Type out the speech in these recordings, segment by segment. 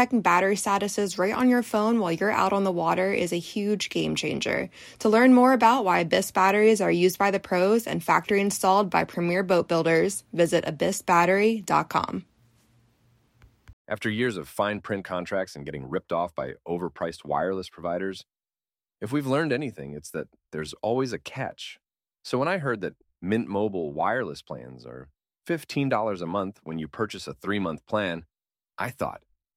checking battery statuses right on your phone while you're out on the water is a huge game changer. To learn more about why Abyss batteries are used by the pros and factory installed by premier boat builders, visit abyssbattery.com. After years of fine print contracts and getting ripped off by overpriced wireless providers, if we've learned anything, it's that there's always a catch. So when I heard that Mint Mobile wireless plans are $15 a month when you purchase a three month plan, I thought,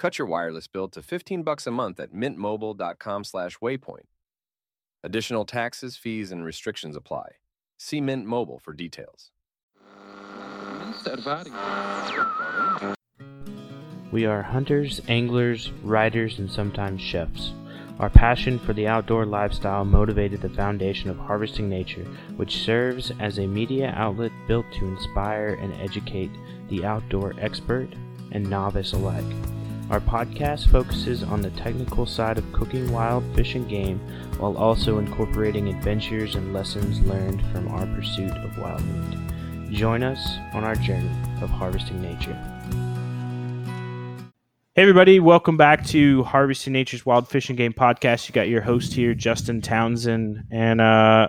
Cut your wireless bill to 15 bucks a month at mintmobile.com/waypoint. Additional taxes, fees, and restrictions apply. See Mint Mobile for details. We are hunters, anglers, riders, and sometimes chefs. Our passion for the outdoor lifestyle motivated the foundation of Harvesting Nature, which serves as a media outlet built to inspire and educate the outdoor expert and novice alike. Our podcast focuses on the technical side of cooking wild fish and game while also incorporating adventures and lessons learned from our pursuit of wild meat. Join us on our journey of harvesting nature. Hey, everybody, welcome back to Harvesting Nature's Wild Fish and Game podcast. You got your host here, Justin Townsend, and uh,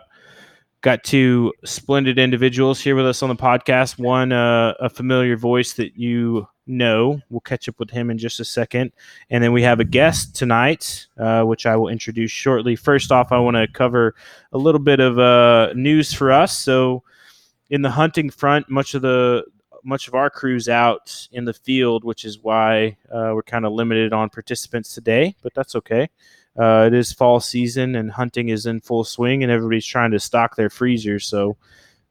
got two splendid individuals here with us on the podcast. One, uh, a familiar voice that you know. We'll catch up with him in just a second. And then we have a guest tonight, uh, which I will introduce shortly. First off, I want to cover a little bit of uh, news for us. So, in the hunting front, much of the much of our crew's out in the field, which is why uh, we're kind of limited on participants today, but that's okay. Uh, it is fall season and hunting is in full swing, and everybody's trying to stock their freezers. So,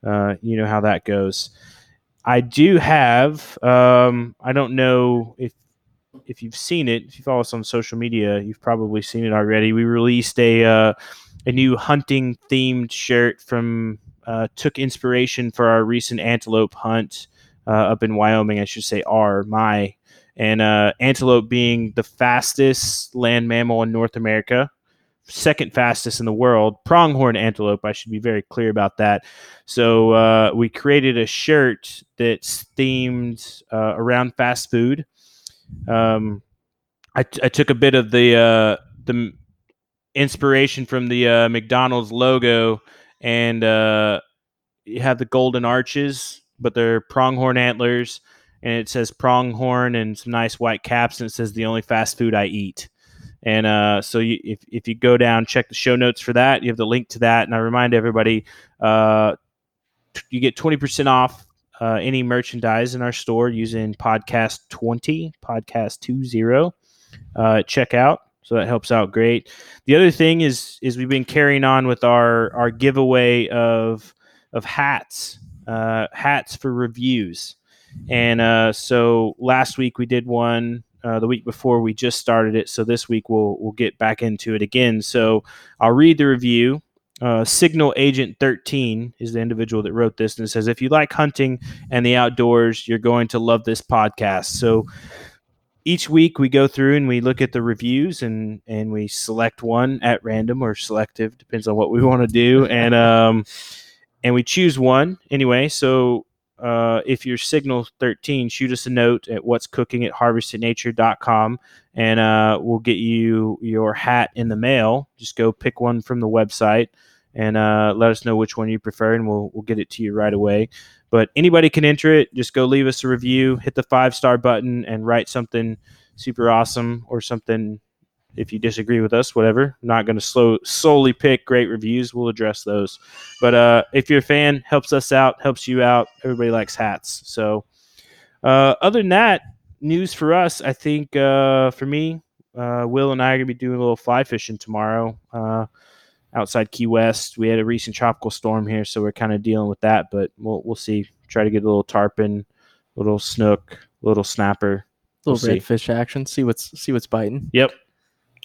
uh, you know how that goes. I do have. Um, I don't know if if you've seen it. If you follow us on social media, you've probably seen it already. We released a uh, a new hunting themed shirt from. Uh, took inspiration for our recent antelope hunt uh, up in Wyoming. I should say our my and uh, antelope being the fastest land mammal in North America second fastest in the world. Pronghorn antelope, I should be very clear about that. So uh, we created a shirt that's themed uh, around fast food. Um, I, t- I took a bit of the uh, the inspiration from the uh, McDonald's logo, and uh, you have the golden arches, but they're pronghorn antlers, and it says pronghorn and some nice white caps, and it says the only fast food I eat. And uh, so you, if, if you go down, check the show notes for that. You have the link to that. And I remind everybody, uh, you get 20% off uh, any merchandise in our store using podcast 20, podcast 20 uh, checkout. So that helps out great. The other thing is is we've been carrying on with our our giveaway of of hats, uh, hats for reviews. And uh, so last week we did one uh, the week before we just started it. So this week we'll we'll get back into it again. So I'll read the review. Uh, Signal Agent 13 is the individual that wrote this, and says, "If you like hunting and the outdoors, you're going to love this podcast." So each week we go through and we look at the reviews and and we select one at random or selective, depends on what we want to do, and um and we choose one anyway. So uh, if you're Signal 13, shoot us a note at what's cooking at harvestingnature.com and uh, we'll get you your hat in the mail. Just go pick one from the website and uh, let us know which one you prefer, and we'll, we'll get it to you right away. But anybody can enter it. Just go leave us a review, hit the five star button, and write something super awesome or something if you disagree with us, whatever. I'm not going to slow solely pick great reviews. We'll address those. But uh, if you're a fan, helps us out, helps you out. Everybody likes hats. So uh, other than that, news for us. I think uh, for me, uh, Will and I are gonna be doing a little fly fishing tomorrow uh, outside Key West. We had a recent tropical storm here, so we're kind of dealing with that. But we'll we'll see. Try to get a little tarpon, little snook, little snapper. little We'll red see. fish action. See what's see what's biting. Yep.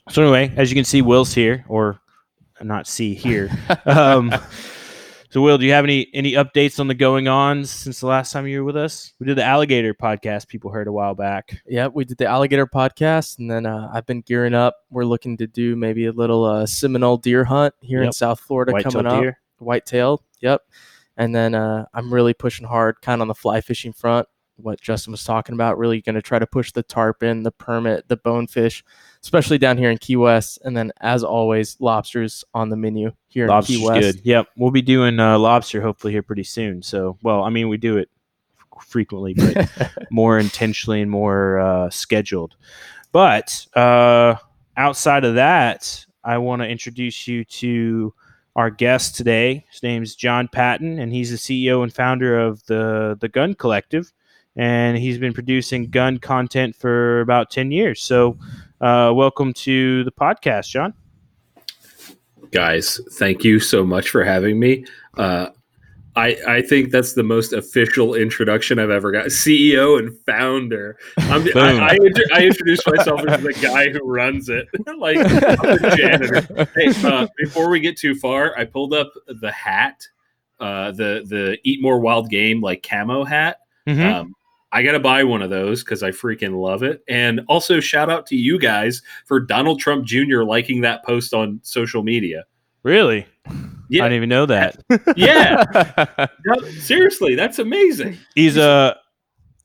So anyway, as you can see, Will's here, or not see here. Um, so Will, do you have any any updates on the going on since the last time you were with us? We did the alligator podcast. People heard a while back. yeah, we did the alligator podcast, and then uh, I've been gearing up. We're looking to do maybe a little uh, Seminole deer hunt here in South Florida White-tailed coming up. deer. White-tailed, yep. And then uh, I'm really pushing hard, kind of on the fly fishing front. What Justin was talking about, really going to try to push the tarpon, the permit, the bonefish, especially down here in Key West. And then, as always, lobsters on the menu here Lobster's in Key West. good. Yep, we'll be doing uh, lobster hopefully here pretty soon. So, well, I mean, we do it frequently, but more intentionally and more uh, scheduled. But uh, outside of that, I want to introduce you to our guest today. His name's John Patton, and he's the CEO and founder of the the Gun Collective. And he's been producing gun content for about ten years. So, uh, welcome to the podcast, John. guys thank you so much for having me uh, I, I think that's the most official introduction I've ever got. CEO and founder. I'm, Boom. I, I, intro- I introduced myself as the guy who runs it, like I'm the janitor. Hey, uh, before we get too far, I pulled up the hat, uh, the the Eat More Wild Game like camo hat. Mhm. Um, I got to buy one of those because I freaking love it. And also, shout out to you guys for Donald Trump Jr. liking that post on social media. Really? Yeah. I didn't even know that. Yeah, no, seriously, that's amazing. He's a.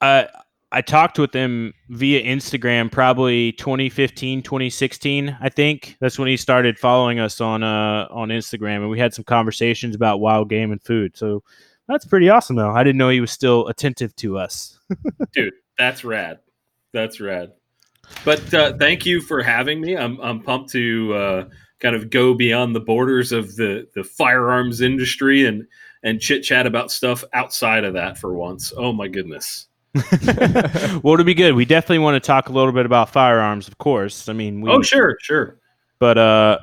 I I talked with him via Instagram probably 2015, 2016, I think. That's when he started following us on uh on Instagram and we had some conversations about wild game and food. So that's pretty awesome though. I didn't know he was still attentive to us. Dude, that's rad. That's rad. But uh, thank you for having me. I'm I'm pumped to uh, kind of go beyond the borders of the the firearms industry and and chit chat about stuff outside of that for once. Oh my goodness. well, it'll be good. We definitely want to talk a little bit about firearms, of course. I mean, we, Oh sure, sure. but uh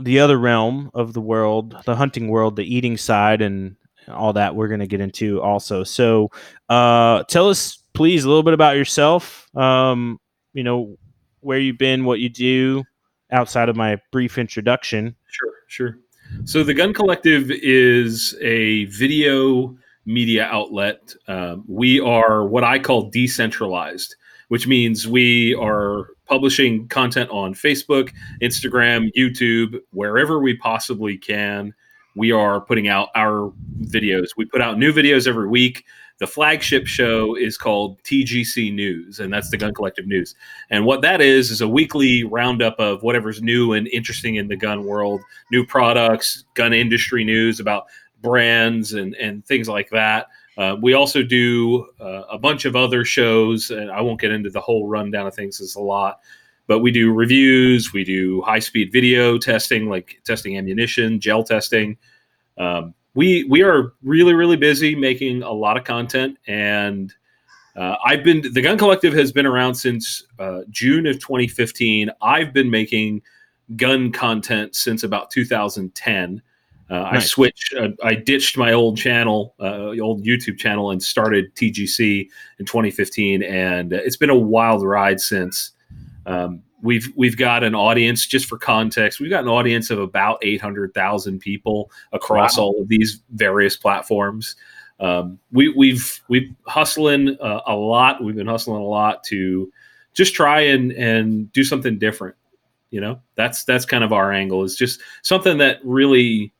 the other realm of the world the hunting world the eating side and all that we're going to get into also so uh tell us please a little bit about yourself um you know where you've been what you do outside of my brief introduction Sure, sure. So the Gun Collective is a video media outlet. Um, we are what I call decentralized, which means we are publishing content on Facebook, Instagram, YouTube, wherever we possibly can. We are putting out our videos. We put out new videos every week. The flagship show is called TGC News, and that's the Gun Collective News. And what that is is a weekly roundup of whatever's new and interesting in the gun world, new products, gun industry news about brands and and things like that. Uh, we also do uh, a bunch of other shows, and I won't get into the whole rundown of things. It's a lot, but we do reviews. We do high speed video testing, like testing ammunition, gel testing. Um, we we are really really busy making a lot of content and uh, I've been the Gun Collective has been around since uh, June of 2015. I've been making gun content since about 2010. Uh, I switched. Uh, I ditched my old channel, uh, old YouTube channel, and started TGC in 2015. And it's been a wild ride since. Um, we've we've got an audience just for context. We've got an audience of about 800,000 people across Wow. all of these various platforms um, we, we've we've hustling uh, a lot. We've been hustling a lot to just try and and do something different. You know, that's that's kind of our angle. Is just something that really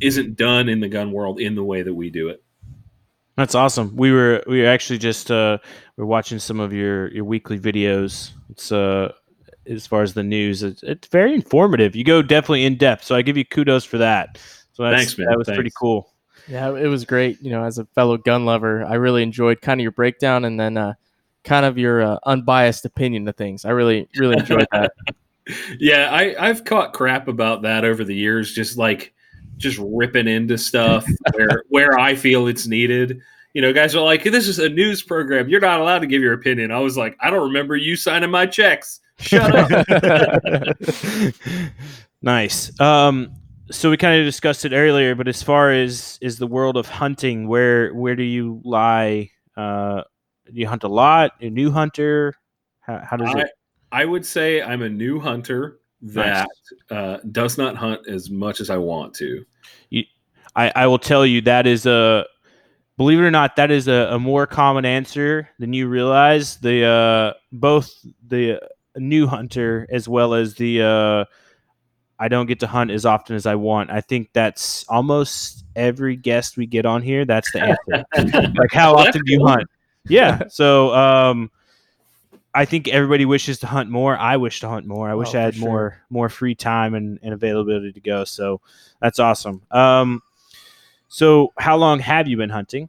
isn't done in the gun world in the way that we do it. that's awesome we were we were actually just uh we're watching some of your your weekly videos it's uh as far as the news it's, it's very informative you go definitely in depth so i give you kudos for that so that's, Thanks, man. that was pretty cool Yeah, it was great. You know, as a fellow gun lover, I really enjoyed kind of your breakdown and then uh, kind of your uh, unbiased opinion of things. I really, really enjoyed that. yeah, I, I've caught crap about that over the years, just like just ripping into stuff where where I feel it's needed. You know, guys are like, "This is a news program. You're not allowed to give your opinion." I was like, "I don't remember you signing my checks. Shut up." nice. Um, so we kind of discussed it earlier, but as far as is the world of hunting, where where do you lie? Uh, do you hunt a lot? A new hunter? How, how does I, it? I would say I'm a new hunter that uh, does not hunt as much as I want to. I, I will tell you that is a believe it or not that is a, a more common answer than you realize. The uh, both the new hunter as well as the uh, I don't get to hunt as often as I want. I think that's almost every guest we get on here. That's the answer. like how Well, often do you cool. hunt? Yeah. So um, I think everybody wishes to hunt more. I wish to hunt more. I wish Oh, I had sure. more more free time and, and availability to go. So that's awesome. Um, so how long have you been hunting?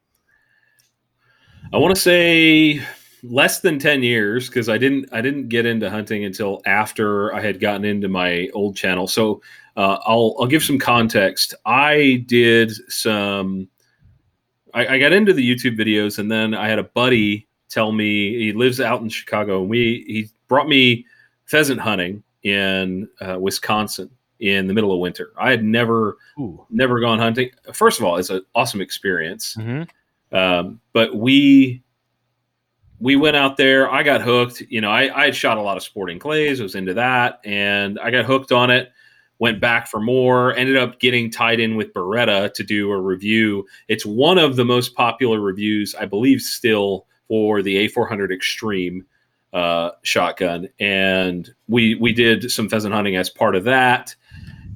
I want to say less than 10 years because I didn't I didn't get into hunting until after I had gotten into my old channel. So uh, I'll I'll give some context. I did some I, I got into the YouTube videos and then I had a buddy tell me he lives out in Chicago and we he brought me pheasant hunting in uh, Wisconsin in the middle of winter. I had never Ooh. never gone hunting. First of all, it's an awesome experience. Mm-hmm. Um, but we we went out there. I got hooked. You know, I, I had shot a lot of sporting clays. I was into that, and I got hooked on it. Went back for more. Ended up getting tied in with Beretta to do a review. It's one of the most popular reviews, I believe, still for the A400 Xtreme uh, shotgun. And we we did some pheasant hunting as part of that.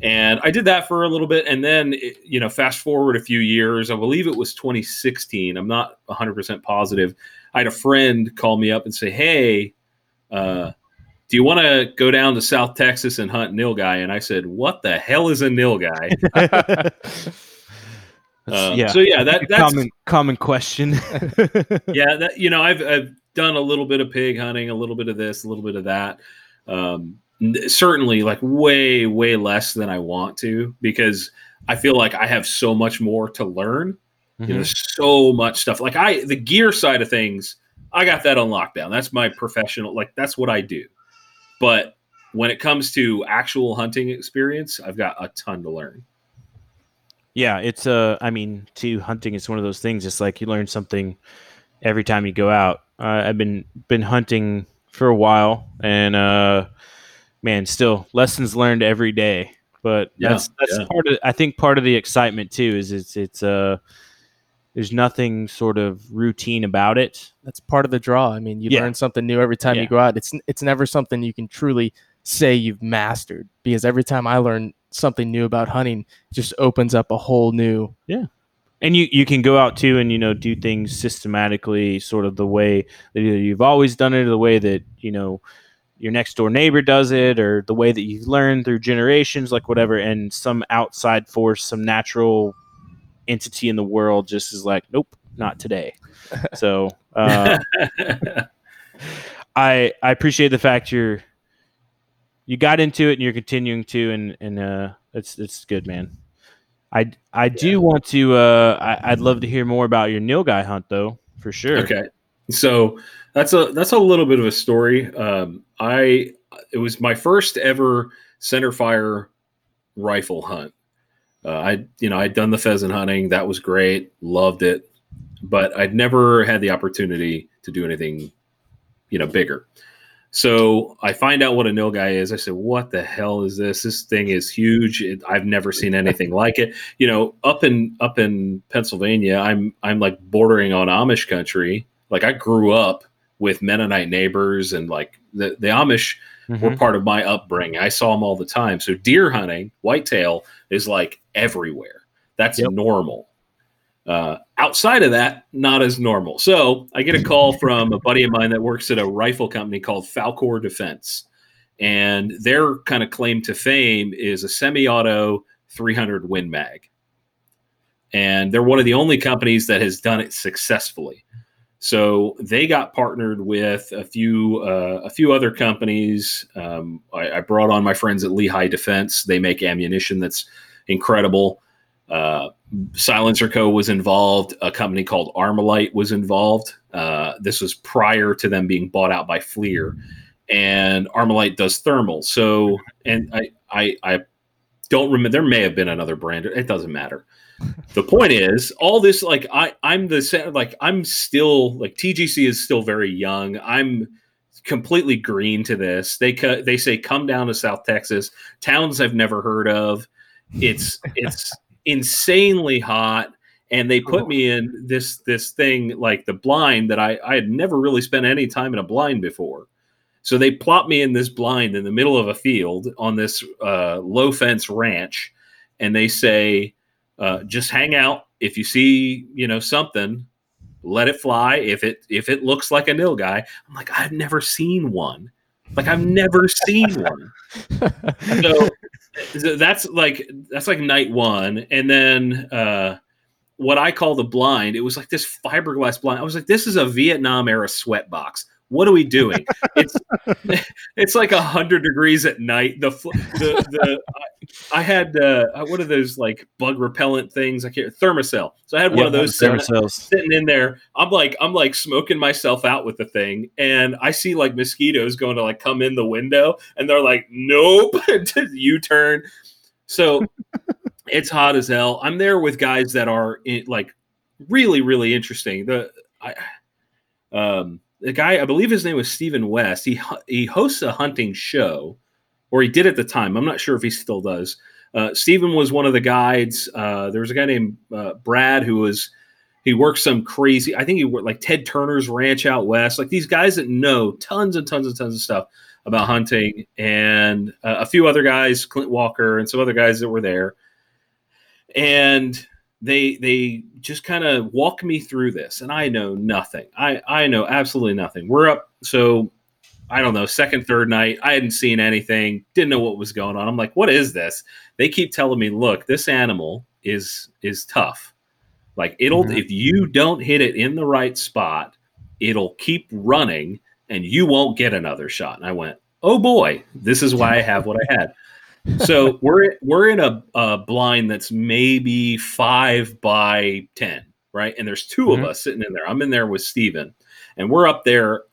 And I did that for a little bit. And then, it- you know, fast forward a few years, I believe it was 2016. I'm not 100% positive. I had a friend call me up and say, Hey, uh, do you want to go down to South Texas and hunt nilgai? And I said, What the hell is a nilgai? Uh, yeah. So, yeah, that, that's common common question. yeah, that you know, I've I've done a little bit of pig hunting, a little bit of this, a little bit of that. Um, certainly, like way way less than I want to because I feel like I have so much more to learn. You know, Mhm. there's so much stuff. Like I, the gear side of things, I got that on lockdown. That's my professional. Like that's what I do. But when it comes to actual hunting experience, I've got a ton to learn. Yeah, it's uh I mean, to hunting it's one of those things. It's like you learn something every time you go out. Uh, I've been been hunting for a while and uh man, still lessons learned every day. But Yeah, that's that's yeah. part of I think part of the excitement too is it's it's uh there's nothing sort of routine about it. That's part of the draw. I mean, you Yeah. learn something new every time Yeah. you go out. It's it's never something you can truly say you've mastered because every time I learn something new about hunting, it just opens up a whole new yeah and you you can go out too and you know do things systematically sort of the way that either you've always done it or the way that you know your next door neighbor does it or the way that you've learned through generations like whatever and some outside force some natural entity in the world just is like nope not today so uh, i i appreciate the fact you're you got into it and you're continuing to and and uh it's it's good man I I do want to. Uh, I, I'd love to hear more about your nilgai hunt, though, for sure. Okay, so that's a that's a little bit of a story. Um, I it was my first ever center fire rifle hunt. Uh, I you know I'd done the pheasant hunting, that was great, loved it, but I'd never had the opportunity to do anything, you know, bigger. So I find out what a nilgai is. I said, "What the hell is this? This thing is huge. It, I've never seen anything like it." You know, up in up in Pennsylvania, I'm I'm like bordering on Amish country. Like I grew up with Mennonite neighbors, and like the the Amish were Mhm. part of my upbringing. I saw them all the time. So deer hunting, whitetail is like everywhere. That's Yep. normal. Uh, outside of that, not as normal. So I get a call from a buddy of mine that works at a rifle company called Falkor Defense, and their kind of claim to fame is a semi-auto 300 Win Mag, and they're one of the only companies that has done it successfully. So they got partnered with a few uh, a few other companies. Um, I, I, brought on my friends at Lehigh Defense. They make ammunition that's incredible. Uh, SilencerCo was involved. A company called Armasight was involved. Uh, this was prior to them being bought out by FLIR, And Armasight does thermal. So, and I, I, I don't remember. There may have been another brand. It doesn't matter. The point is, all this like I, I'm the like I'm still like TGC is still very young. I'm completely green to this. They they say come down to South Texas, towns I've never heard of. It's it's insanely hot and they put me in this this thing like the blind that I I had never really spent any time in a blind before. So they plop me in this blind in the middle of a field on this uh, low fence ranch, and they say, uh, "Just hang out. If you see, you know, something, let it fly. If it if it looks like a nilgai, I'm like, I've never seen one. Like I've never seen one. so that's like that's like night one, and then uh, what I call the blind. It was like this fiberglass blind. I was like, this is a Vietnam era sweat box. What are we doing? it's it's like a hundred degrees at night. The the, the I, I had uh, what are those like bug repellent things? I can't Thermacell. So I had one yeah, of those sitting, sitting in there. I'm like I'm like smoking myself out with the thing, and I see like mosquitoes going to like come in the window, and they're like, nope, U turn. So it's hot as hell. I'm there with guys that are in, like really really interesting. The I um the guy, I believe his name was Stephen West. He he hosts a hunting show, or he did at the time. I'm not sure if he still does. Uh, Stephen was one of the guides. Uh, there was a guy named uh, Brad who was he worked some crazy. I think he worked like Ted Turner's ranch out west. Like these guys that know tons and tons and tons of stuff about hunting, and uh, a few other guys, Clint Walker, and some other guys that were there. And they they just kind of walk me through this and i know nothing. I i know absolutely nothing. We're up so i don't know second third night i hadn't seen anything didn't know what was going on. I'm like what is this? They keep telling me look this animal is is tough. Like it'll mm-hmm. if you don't hit it in the right spot it'll keep running and you won't get another shot. And i went oh boy this is why i have what i had so we're we're in a, a, blind that's maybe five by ten, right? And there's 2 mm-hmm. of us sitting in there. I'm in there with Steven. And we're up there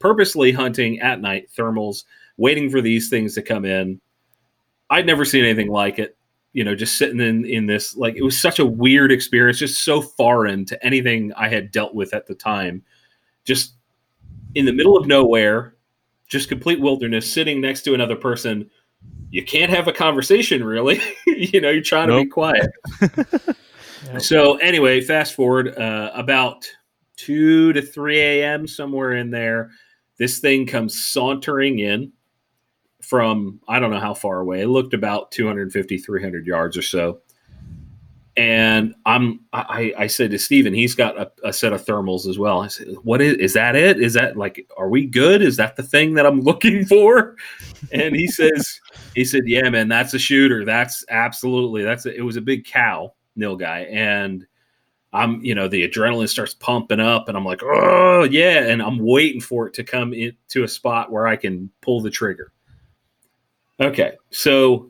purposely hunting at night, thermals, waiting for these things to come in. I'd never seen anything like it. You know, just sitting in in this like it was such a weird experience, just so foreign to anything I had dealt with at the time. Just in the middle of nowhere, just complete wilderness, sitting next to another person you can't have a conversation really. you know, you're trying nope. to be quiet. yep. So anyway, fast forward uh, about two to three a.m. somewhere in there. This thing comes sauntering in from I don't know how far away. It looked about 250, 300 yards or so and I'm I, I said to Steven, he's got a, a, set of thermals as well. I said, What is is that it? Is that like are we good? Is that the thing that I'm looking for? And he says, he said, Yeah, man, that's a shooter. That's absolutely that's a, it was a big cow, nilgai. And I'm, you know, the adrenaline starts pumping up and I'm like, oh yeah. And I'm waiting for it to come into a spot where I can pull the trigger. Okay. So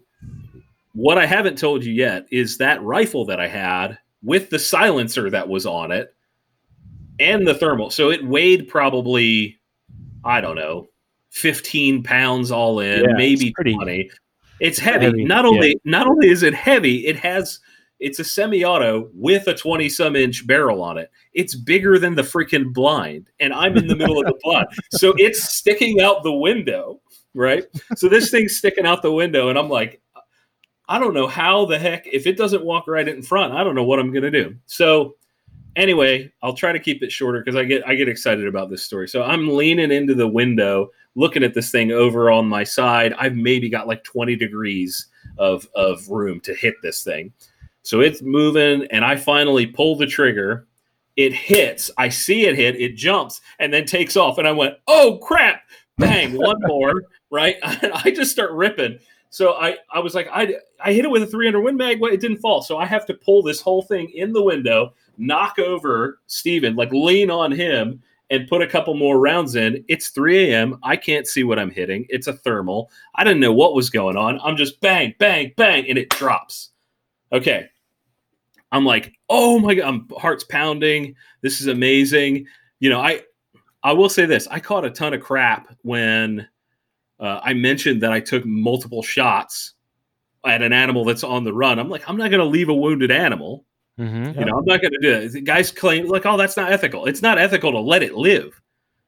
what I haven't told you yet is that rifle that I had with the silencer that was on it and the thermal. So it weighed probably, I don't know, 15 pounds all in, yeah, maybe it's pretty, 20. It's heavy. heavy. Not only yeah. not only is it heavy, it has it's a semi-auto with a 20 some inch barrel on it. It's bigger than the freaking blind, and I'm in the middle of the blind. So it's sticking out the window, right? So this thing's sticking out the window, and I'm like, I don't know how the heck if it doesn't walk right in front, I don't know what I'm going to do. So anyway, I'll try to keep it shorter because I get I get excited about this story. So I'm leaning into the window, looking at this thing over on my side. I've maybe got like 20 degrees of of room to hit this thing. So it's moving, and I finally pull the trigger. It hits. I see it hit. It jumps and then takes off. And I went, "Oh crap!" Bang! one more. Right. I just start ripping. So I, I was like, I, I hit it with a 300 Win Mag, but it didn't fall. So I have to pull this whole thing in the window, knock over Steven, like lean on him, and put a couple more rounds in. It's 3 a.m. I can't see what I'm hitting. It's a thermal. I didn't know what was going on. I'm just bang, bang, bang, and it drops. Okay. I'm like, oh my god, I'm heart's pounding. This is amazing. You know, I I will say this: I caught a ton of crap when uh, I mentioned that I took multiple shots at an animal that's on the run. I'm like, I'm not going to leave a wounded animal. Mm-hmm. You know, I'm not going to do it. The guys claim like, oh, that's not ethical. It's not ethical to let it live.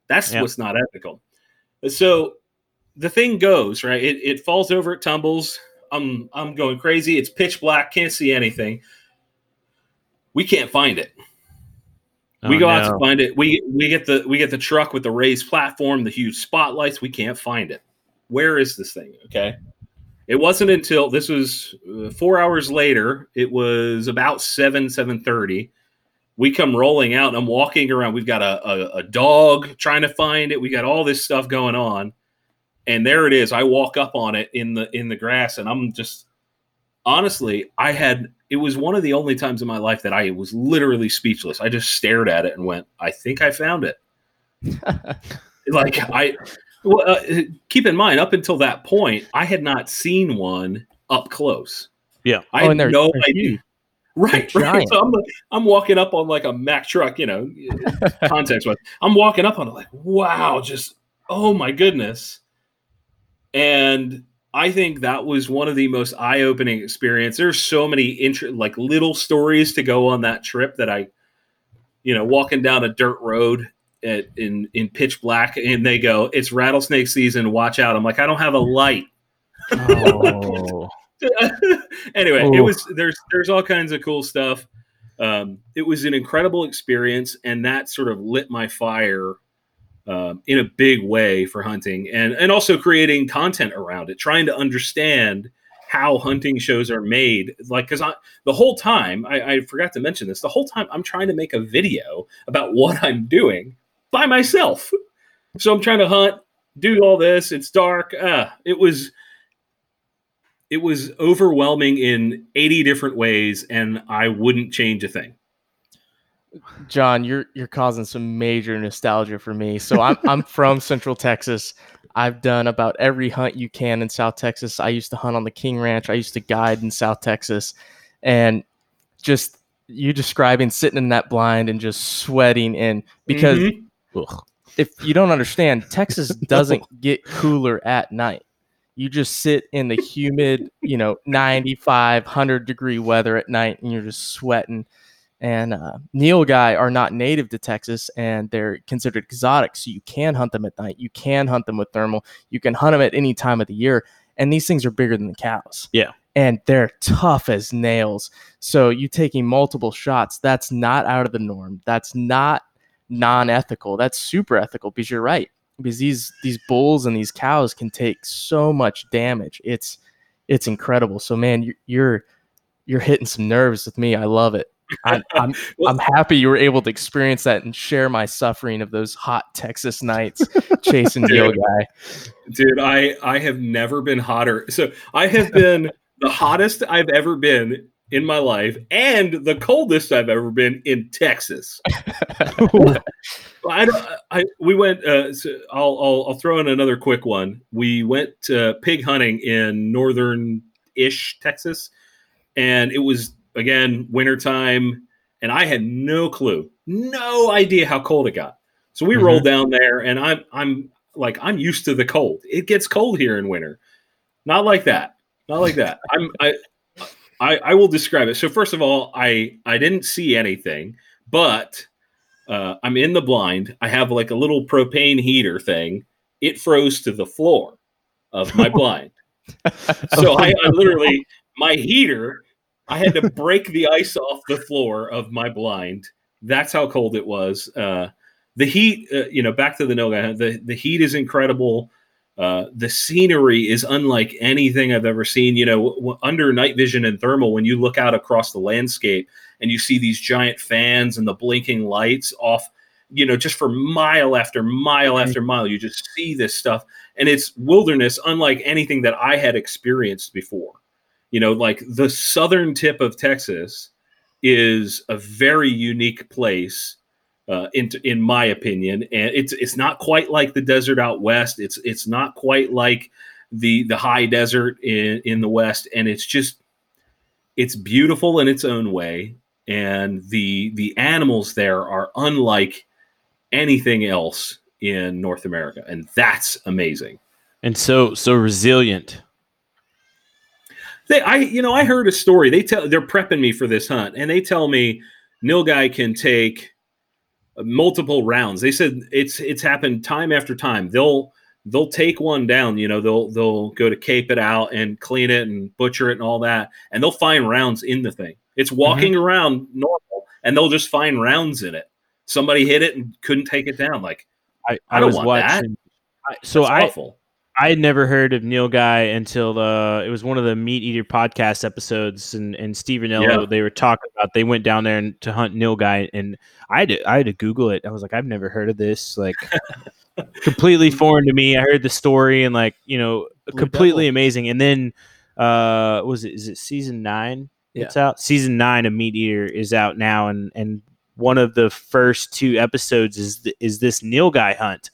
That's Yep. what's not ethical. So the thing goes right. It, it falls over. It tumbles. I'm I'm going crazy. It's pitch black. Can't see anything. We can't find it. we Oh, go out to find it. We we get the we get the truck with the raised platform, the huge spotlights. We can't find it. Where is this thing? Okay. It wasn't until this was uh, four hours later. It was about seven seven thirty. We come rolling out. And I'm walking around. We've got a, a a dog trying to find it. We got all this stuff going on, and there it is. I walk up on it in the in the grass, and I'm just honestly, I had it was one of the only times in my life that I was literally speechless. I just stared at it and went, "I think I found it." like I, well, uh, keep in mind, up until that point, I had not seen one up close. Yeah. I Oh, had no idea. Right, right. So I'm, I'm walking up on like a Mack truck, you know, context wise. I'm walking up on it like, wow, just oh my goodness. And I think that was one of the most eye-opening experience. There's so many int- like little stories to go on that trip that I, you know, walking down a dirt road at, in in pitch black, and they go, "It's rattlesnake season. Watch out!" I'm like, I don't have a light. Oh. anyway, it was there's there's all kinds of cool stuff. Um, it was an incredible experience, and that sort of lit my fire um, in a big way for hunting, and and also creating content around it, trying to understand how hunting shows are made. Like, because I the whole time I, I forgot to mention this. The whole time I'm trying to make a video about what I'm doing by myself. So I'm trying to hunt, do all this. It's dark. Uh, it was it was overwhelming in 80 different ways and i wouldn't change a thing John, you're you're causing some major nostalgia for me. So I'm I'm from Central Texas. I've done about every hunt you can in South Texas. I used to hunt on the King Ranch. I used to guide in South Texas, and just you describing sitting in that blind and just sweating and because Mhm. Ugh, if you don't understand, Texas doesn't get cooler at night. You just sit in the humid, you know, 95, 100 degree weather at night and you're just sweating. And uh, nilgai are not native to Texas and they're considered exotic. So you can hunt them at night. You can hunt them with thermal. You can hunt them at any time of the year. And these things are bigger than the cows. Yeah. And they're tough as nails. So you taking multiple shots, that's not out of the norm. That's not non-ethical. That's super ethical because you're right. Because these these bulls and these cows can take so much damage. It's it's incredible. So man, you, you're you're hitting some nerves with me. I love it. I'm I'm, I'm happy you were able to experience that and share my suffering of those hot Texas nights chasing Dude. guy. dude i i have never been hotter so i have been the hottest i've ever been in my life and the coldest i've ever been in texas I, don't- I we went. Uh, so I'll, I'll I'll throw in another quick one. We went uh, pig hunting in northern ish Texas, and it was again wintertime, and I had no clue, no idea how cold it got. So we Mhm. rolled down there, and I'm I'm like I'm used to the cold. It gets cold here in winter, not like that, not like that. I'm I. I, I will describe it. So first of all, I I didn't see anything, but uh, I'm in the blind. I have like a little propane heater thing. It froze to the floor of my blind. so I, I literally, my heater, I had to break the ice off the floor of my blind. That's how cold it was. Uh, the heat, uh, you know, back to the Noga, the, the heat is incredible. Uh, the scenery is unlike anything I've ever seen. You know, w- under night vision and thermal, when you look out across the landscape and you see these giant fans and the blinking lights off, you know, just for mile after mile after mile, you just see this stuff. And it's wilderness unlike anything that I had experienced before. You know, like the southern tip of Texas is a very unique place uh, in in my opinion, and it's it's not quite like the desert out west. It's it's not quite like the the high desert in in the west, and it's just it's beautiful in its own way, and the the animals there are unlike anything else in North America, and that's amazing. And so so resilient. They, I, you know, I heard a story. They tell they're prepping me for this hunt, and they tell me nilgai can take multiple rounds. They said it's it's happened time after time. They'll they'll take one down. You know, they'll they'll go to cape it out and clean it and butcher it and all that, and they'll find rounds in the thing. It's mm-hmm. walking mm-hmm. around normal, and they'll just find rounds in it. Somebody hit it and couldn't take it down. Like I, I, I don't want watching, that. I, so That's I awful. I had never heard of nilgai until uh, it was one of the MeatEater podcast episodes, and and Steve Rinella, yeah. they were talking about they went down there and, to hunt nilgai, and I had to, I had to Google it. I was like, I've never heard of this, like completely foreign to me. I heard the story and like you know Blue completely Devil. amazing, and then uh, was it is it season nine? Yeah. It's out. Season nine of MeatEater is out now, and and one of the first two episodes is th- is this nilgai hunt,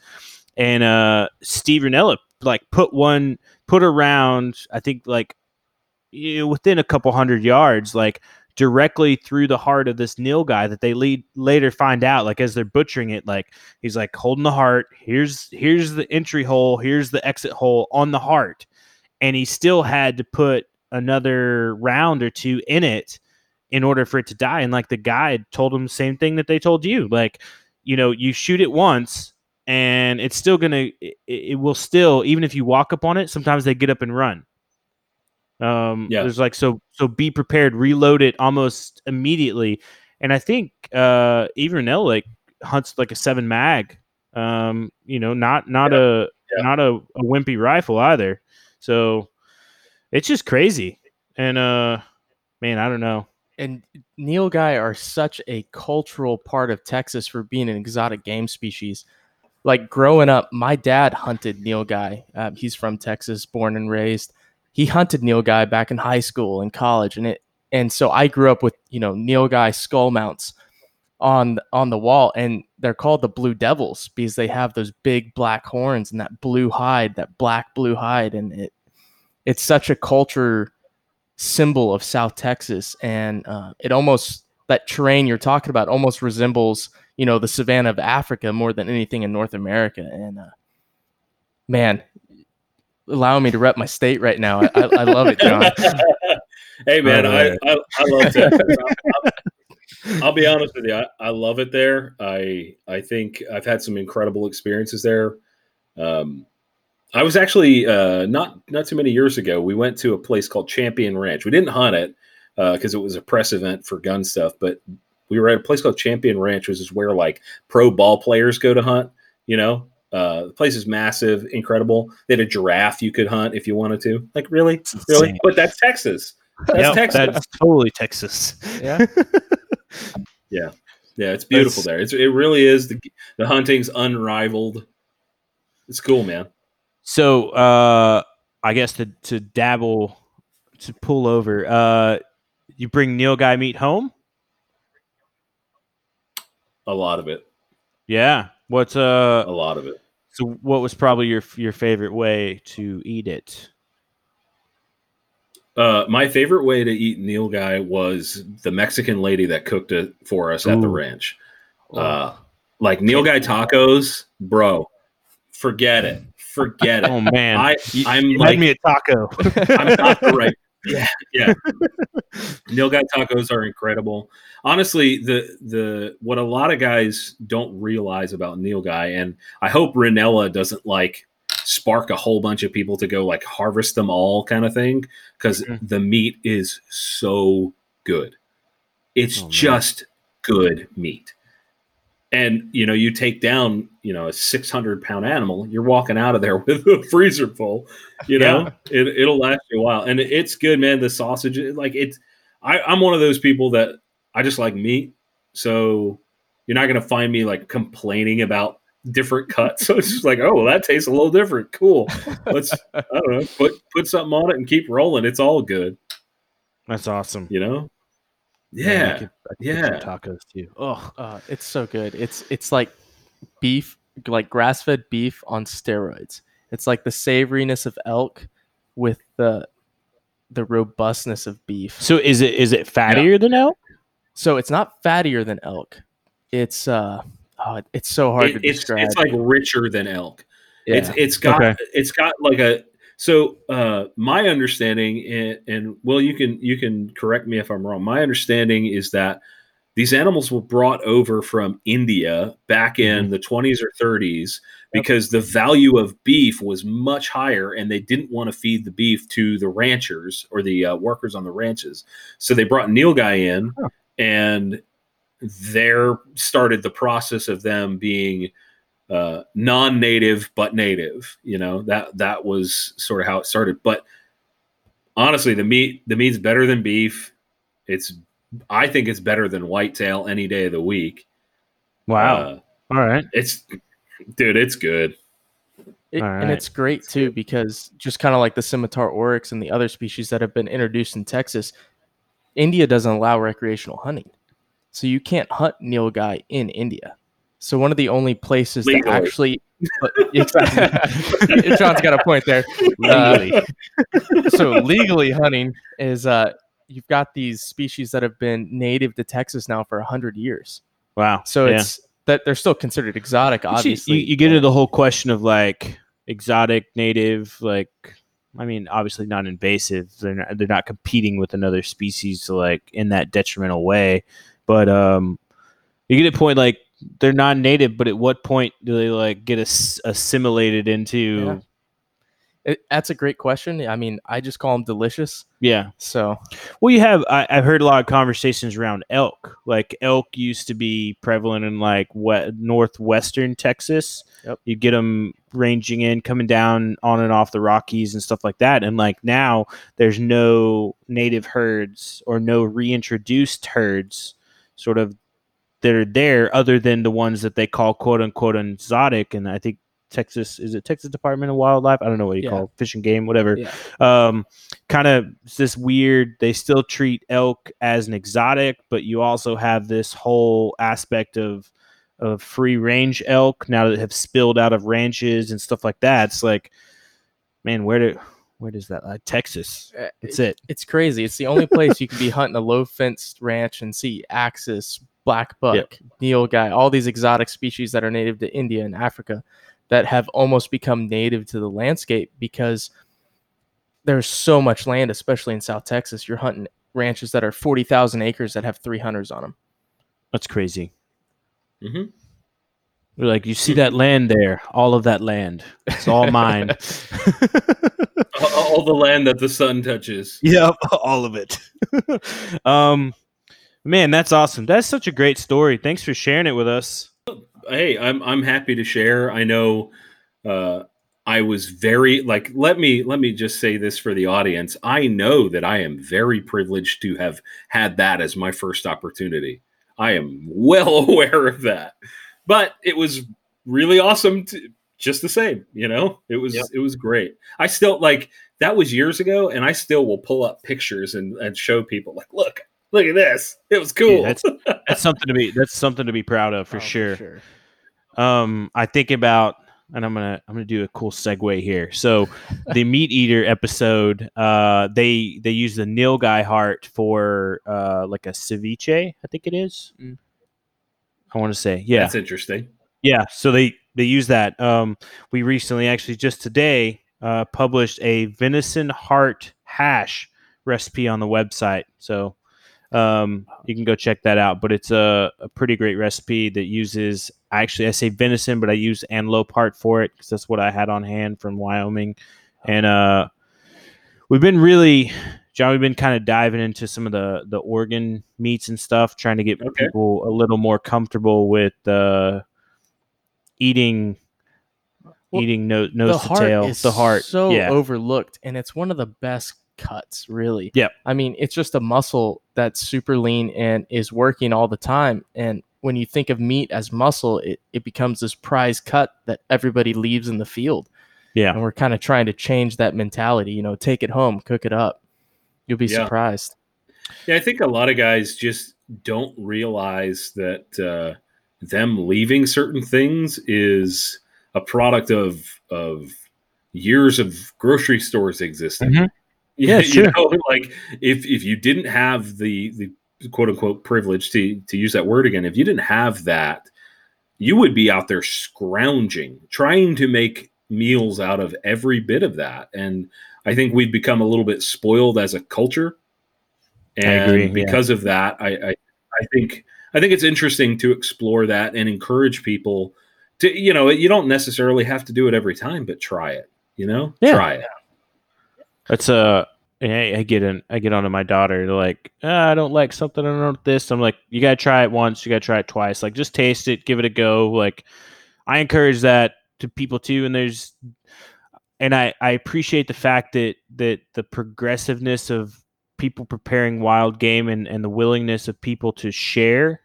and uh, Steve Rinella like put one put around I think like you know, within a couple hundred yards, like directly through the heart of this nilgai that they lead, later find out like as they're butchering it like he's like holding the heart. Here's here's the entry hole. Here's the exit hole on the heart. And he still had to put another round or two in it in order for it to die. And like the guide told him the same thing that they told you. Like you know you shoot it once and it's still gonna it, it, will still even if you walk up on it sometimes they get up and run. Um yeah. there's like so so be prepared reload it almost immediately. And i think uh even L like hunts like a seven mag um you know not not yeah. a yeah. not a, a wimpy rifle either. So it's just crazy. And uh man i don't know. And nilgai are such a cultural part of texas for being an exotic game species like growing up, my dad hunted nilgai. Uh, he's from Texas, born and raised. He hunted nilgai back in high school and college, and it and so I grew up with you know nilgai skull mounts on on the wall, and they're called the Blue Devils because they have those big black horns and that blue hide, that black blue hide, and it it's such a culture symbol of South Texas, and uh, it almost that terrain you're talking about almost resembles you know the savannah of Africa more than anything in North America. And uh, man, allowing me to rep my state right now, I, I, I love it, John. hey man, I, I, I love Texas. I'll, I'll, be honest with you, I, I love it there. I I think I've had some incredible experiences there. Um, I was actually uh, not not too many years ago. We went to a place called Champion Ranch. We didn't hunt it because uh, it was a press event for gun stuff, but we were at a place called Champion Ranch, which is where like pro ball players go to hunt. You know, uh, the place is massive, incredible. They had a giraffe you could hunt if you wanted to. Like, really, really? But that's Texas. That's yep, Texas. That's totally Texas. Yeah. yeah. Yeah. It's beautiful that's... there. It's, it really is. The, the hunting's unrivaled. It's cool, man. So, uh, I guess to, to dabble, to pull over, uh, you bring nilgai meat home? A lot of it. Yeah. What's uh a lot of it. So what was probably your your favorite way to eat it? Uh, my favorite way to eat nilgai was the Mexican lady that cooked it for us Ooh. at the ranch. Oh. Uh, like nilgai tacos, bro. Forget it. Forget it. Oh man, I, I'm you like me a taco. I'm taco right yeah, yeah. Nilgai tacos are incredible. Honestly, the the what a lot of guys don't realize about nilgai, and I hope Rinella doesn't like spark a whole bunch of people to go like harvest them all kind of thing because mm-hmm. the meat is so good. It's oh, just good meat and you know you take down you know a 600 pound animal you're walking out of there with a freezer full you know? Yeah. it, it'll last you a while. And it's good man the sausage like it's I, i'm one of those people that i just like meat. So you're not going to find me like complaining about different cuts. So it's just like oh well, that tastes a little different. Cool. Let's i don't know put put something on it and keep rolling. It's all good. That's awesome. You know Yeah, I could, I could yeah. tacos too. Oh, Uh, it's so good. It's it's like beef, like grass fed beef on steroids. It's like the savoriness of elk with the the robustness of beef. so is it is it fattier than elk? So it's not fattier than elk. It's uh, oh, it's so hard It- to it's describe. it's like richer than elk. yeah. It's it's got Okay. it's got like a so uh my understanding and, and well you can you can correct me if I'm wrong. My understanding is that these animals were brought over from India back in Mm-hmm. the 20s or 30s because the value of beef was much higher and they didn't want to feed the beef to the ranchers or the uh, workers on the ranches. So they brought Nilgai in Huh. and there started the process of them being uh, non-native but native. You know that that was sort of how it started. But honestly, the meat the meat's better than beef. It's I think it's better than whitetail any day of the week. Wow. Uh, All right. it's dude, it's good. It- All and it's great too because just kind of like the scimitar oryx and the other species that have been introduced in Texas, India doesn't allow recreational hunting, so you can't hunt nilgai in India. So one of the only places Legally. that actually, exactly, John's got a point there. Legally. Uh, so legally hunting is uh, you've got these species that have been native to Texas now for hundred years. Wow. So Yeah. it's that they're still considered exotic, obviously. you, you get into the whole question of like exotic, native, like I mean, obviously not invasive. They're not, they're not competing with another species to like in that detrimental way. But um, you get a point like they're non-native, but at what point do they like get ass- assimilated into? It- that's a great question. I mean, I just call them delicious. Yeah. So Well, you have. I, I've heard a lot of conversations around elk. Like elk used to be prevalent in like what northwestern Texas. Yep. You get them ranging in, coming down on and off the Rockies and stuff like that. And like now, there's no native herds or no reintroduced herds, sort of that are there, other than the ones that they call quote unquote exotic. And I think Texas is it Texas Department of Wildlife? I don't know what you Yeah. call it, fish and game, whatever yeah, um, kind of it's this weird. They still treat elk as an exotic, but you also have this whole aspect of of free range elk now that have spilled out of ranches and stuff like that. It's like, man, where do where does that like Texas? Uh, That's it. it's crazy. It's the only place you can be hunting a low fenced ranch and see axis, black buck, Yep. nilgai, all these exotic species that are native to India and Africa that have almost become native to the landscape because there's so much land, especially in South Texas. You're hunting ranches that are forty thousand acres that have three hunters on them. That's crazy. hmm We're like, you see that land there, all of that land, it's all mine. All, all the land that the sun touches. Yep, all of it. um, man, that's awesome. That's such a great story. Thanks for sharing it with us. hey i'm i'm happy to share i know uh i was very like let me let me just say this for the audience i know that i am very privileged to have had that as my first opportunity i am well aware of that but it was really awesome to just the same you know it was Yep. it was great i still like that was years ago and i still will pull up pictures and, and show people like look look at this it was cool that's that's something to be that's something to be proud of for Oh, sure. Um, I think about, and I'm gonna I'm gonna do a cool segue here. So, the MeatEater episode, uh, they they use the nilgai heart for uh like a ceviche, I think it is. Mm. I want to say, yeah, that's interesting Yeah, so they they use that. Um, we recently, actually, just today, uh, published a venison heart hash recipe on the website. So um, you can go check that out. But it's a, a pretty great recipe that uses actually I say venison, but I use antelope heart for it because that's what I had on hand from Wyoming, and uh, we've been really. John, we've been kind of diving into some of the the organ meats and stuff, trying to get Okay. people a little more comfortable with uh, eating Well, eating no, nose the to heart tail. is the heart, so yeah, overlooked, and it's one of the best cuts, really. Yep. I mean, it's just a muscle that's super lean and is working all the time. And when you think of meat as muscle, it, it becomes this prize cut that everybody leaves in the field. yeah. And we're kind of trying to change that mentality. You know, take it home, cook it up. You'll be Yeah. surprised. Yeah, I think a lot of guys just don't realize that uh, them leaving certain things is a product of of years of grocery stores existing. Mhm. You- Yeah, you sure. know, like if if you didn't have the the quote unquote privilege to to use that word again, if you didn't have that, you would be out there scrounging, trying to make meals out of every bit of that. And I think we've become a little bit spoiled as a culture. And agree, yeah. because of that, I, I I think I think it's interesting to explore that and encourage people to you know you don't necessarily have to do it every time, but try it. You know, Yeah. try it. That's uh I, I get in I get onto my daughter like ah, I don't like something I don't know this I'm like you gotta try it once you gotta try it twice like just taste it give it a go like I encourage that to people too and there's and I I appreciate the fact that that the progressiveness of people preparing wild game and and the willingness of people to share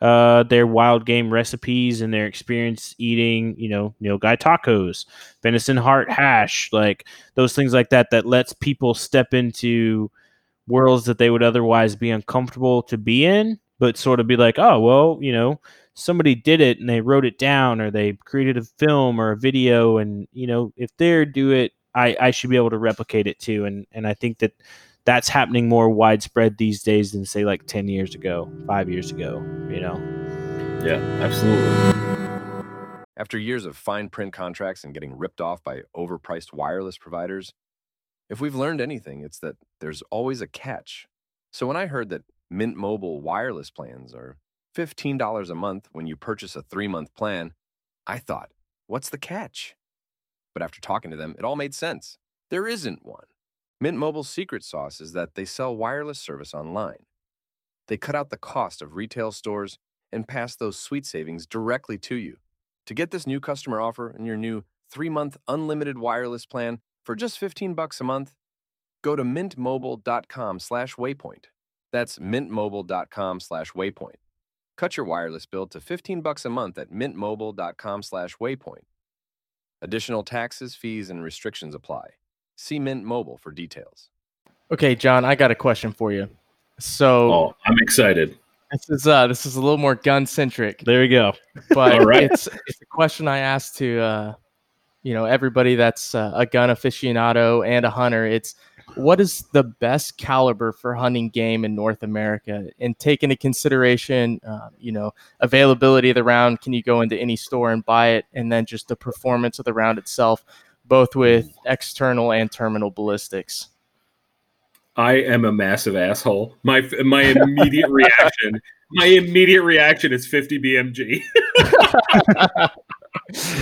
uh their wild game recipes and their experience eating you know nilgai tacos venison heart hash like those things like that that lets people step into worlds that they would otherwise be uncomfortable to be in but sort of be like oh well you know somebody did it and they wrote it down or they created a film or a video and you know if they're do it i i should be able to replicate it too and and i think that that's happening more widespread these days than say like 10 years ago 5 years ago you know Yeah, absolutely. After years of fine print contracts and getting ripped off by overpriced wireless providers, if we've learned anything, it's that there's always a catch. So when I heard that Mint Mobile wireless plans are $15 a month when you purchase a three month plan, I thought, what's the catch? But after talking to them, it all made sense. There isn't one. Mint Mobile's secret sauce is that they sell wireless service online. They cut out the cost of retail stores and pass those sweet savings directly to you. To get this new customer offer and your new 3-month unlimited wireless plan for just 15 bucks a month, go to mintmobile.com slash waypoint. That's mintmobile.com/waypoint. Cut your wireless bill to 15 bucks a month at mintmobile.com/waypoint. Additional taxes, fees, and restrictions apply. See Mint Mobile for details. Okay, John, I got a question for you. So Oh, I'm excited. this is uh this is a little more gun centric, there we go but All right. it's it's a question I asked to uh you know everybody that's uh, a gun aficionado and a hunter. It's what is the best caliber for hunting game in North America? And take into consideration, uh, you know, availability of the round. Can you go into any store and buy it? And then just the performance of the round itself, both with external and terminal ballistics. I am a massive asshole. My my immediate reaction, my immediate reaction is 50 BMG.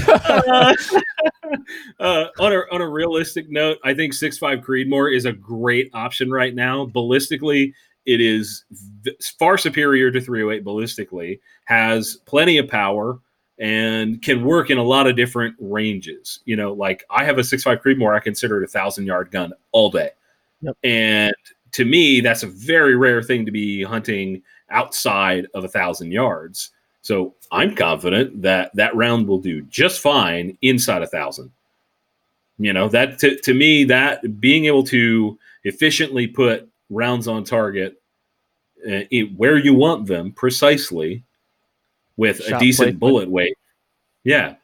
uh, uh, on a on a realistic note, I think six five Creedmoor is a great option right now. Ballistically, it is far superior to 308 ballistically. Has plenty of power and can work in a lot of different ranges. You know, like I have a 6.5 Creedmoor. I consider it a thousand yard gun all day. And to me, that's a very rare thing to be hunting outside of a thousand yards. So I'm confident that that round will do just fine inside a thousand. You know, that to, to me, that being able to efficiently put rounds on target uh, in, where you want them precisely with Shot a decent bullet weight. Yeah,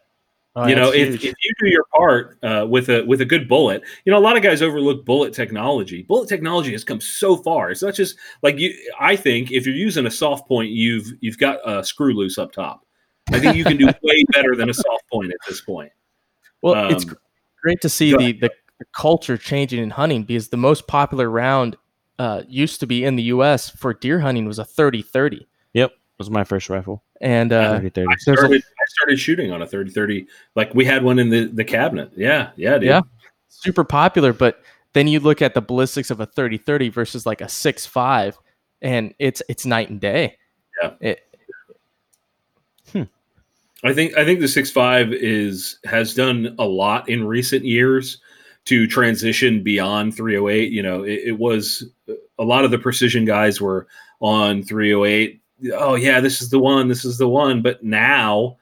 Oh, you know, if, huge. if you do your part uh, with a with a good bullet, you know, a lot of guys overlook bullet technology. Bullet technology has come so far. It's not just like you. I think if you're using a soft point, you've you've got a screw loose up top. I think you can do way better than a soft point at this point. Well, it's Um, great to see the, the the culture changing in hunting because the most popular round uh, used to be in the U.S. for deer hunting was a 30-30. Was my first rifle and uh, 30 30 I started, I started shooting on a 30-30. Like we had one in the, the cabinet. Yeah, yeah, dude. Yeah. super popular. But then you look at the ballistics of a 30-30 versus like a 6 5, and it's it's night and day. Yeah. It, I think I think the six five is has done a lot in recent years to transition beyond 308. You know, it, it was a lot of the precision guys were on 308. Oh yeah, this is the one. This is the one. But now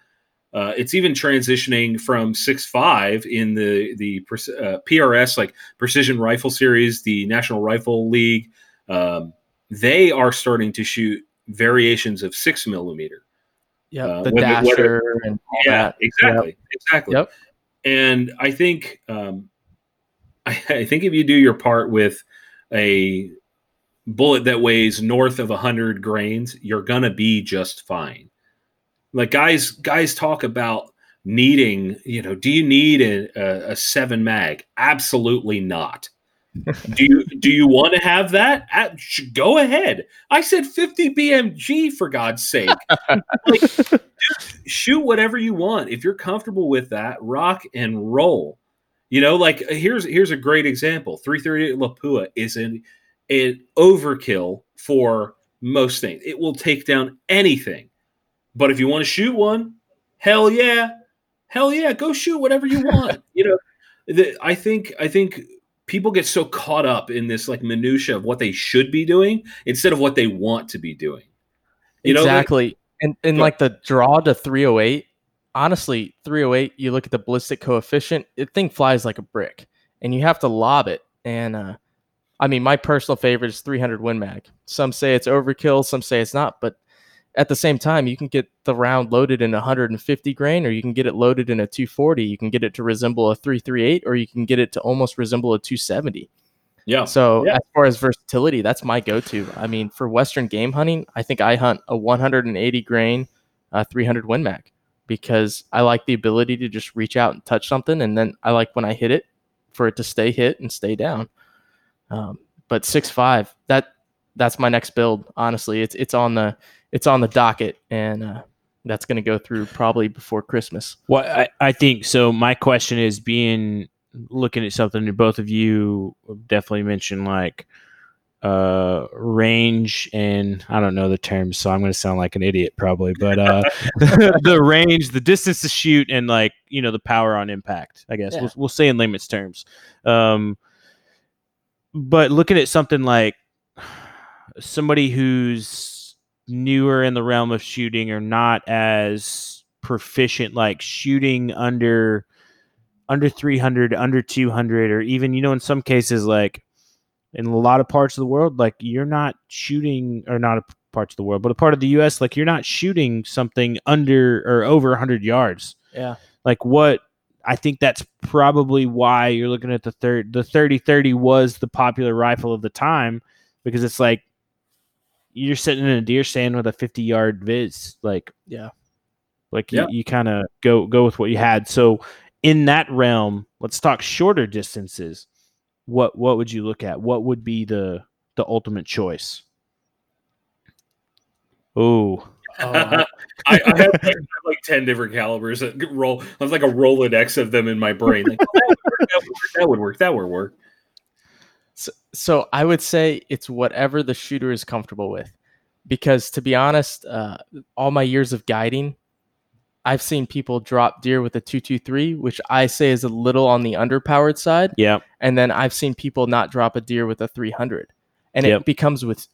uh, it's even transitioning from six five in the the uh, PRS like Precision Rifle Series, the National Rifle League. Um, they are starting to shoot variations of six millimeter. Yeah, Uh, the whether- dasher whether- and Yeah, that. exactly, exactly. Yep. And I think um, I, I think if you do your part with a bullet that weighs north of 100 grains, you're gonna be just fine. Like guys, guys talk about needing, you know, do you need a, a, a seven mag? Absolutely not. do you do you want to have that? Sh- Go ahead. I said 50 BMG for God's sake. like, shoot whatever you want. If you're comfortable with that, rock and roll. You know, like here's here's a great example. 338 Lapua is an an overkill for most things. It will take down anything. But if you want to shoot one, hell yeah, hell yeah, go shoot whatever you want. you know, the, I think I think people get so caught up in this like minutia of what they should be doing instead of what they want to be doing. You know, like- exactly. and and like the draw to 308, honestly, 308, you look at the ballistic coefficient, it thing flies like a brick, and you have to lob it. And uh, I mean, my personal favorite is 300 Win Mag. Some say it's overkill, some say it's not, but at the same time, you can get the round loaded in 150 grain, or you can get it loaded in a 240. You can get it to resemble a 338, or you can get it to almost resemble a 270. yeah. So Yeah. as far as versatility, that's my go-to. I mean, for Western game hunting, I think I hunt a 180 grain, uh, 300 Win Mag because I like the ability to just reach out and touch something, and then I like when I hit it for it to stay hit and stay down. Um, but six five, that that's my next build. Honestly, it's it's on the it's on the docket, and uh, that's going to go through probably before Christmas. Well, I, I think so. My question is being looking at something that both of you definitely mentioned, like uh range and I don't know the terms, so I'm going to sound like an idiot probably, but uh the range, the distance to shoot, and like you know the power on impact. I guess Yeah. we'll, we'll say in layman's terms. Um, but looking at something like somebody who's newer in the realm of shooting or not as proficient like shooting under under 300 under 200 or even you know in some cases like in a lot of parts of the world like you're not shooting or not a parts of the world but a part of the US like you're not shooting something under or over 100 yards. Yeah, like what I think that's probably why you're looking at the third the 30 30 was the popular rifle of the time because it's like you're sitting in a deer stand with a 50 yard viz like yeah. like Yeah. you, you kind of go go with what you had. So in that realm let's talk shorter distances. What what would you look at? What would be the the ultimate choice? Oh Oh, I- I, I, have like, I have like 10 different calibers that roll. I have like a Rolodex of them in my brain. Like, "Oh, that would work. That would work. That would work. So, so I would say it's whatever the shooter is comfortable with, because to be honest, uh, all my years of guiding, I've seen people drop deer with a two two three, which I say is a little on the underpowered side, yeah and then I've seen people not drop a deer with a three hundred, and Yep. it becomes with,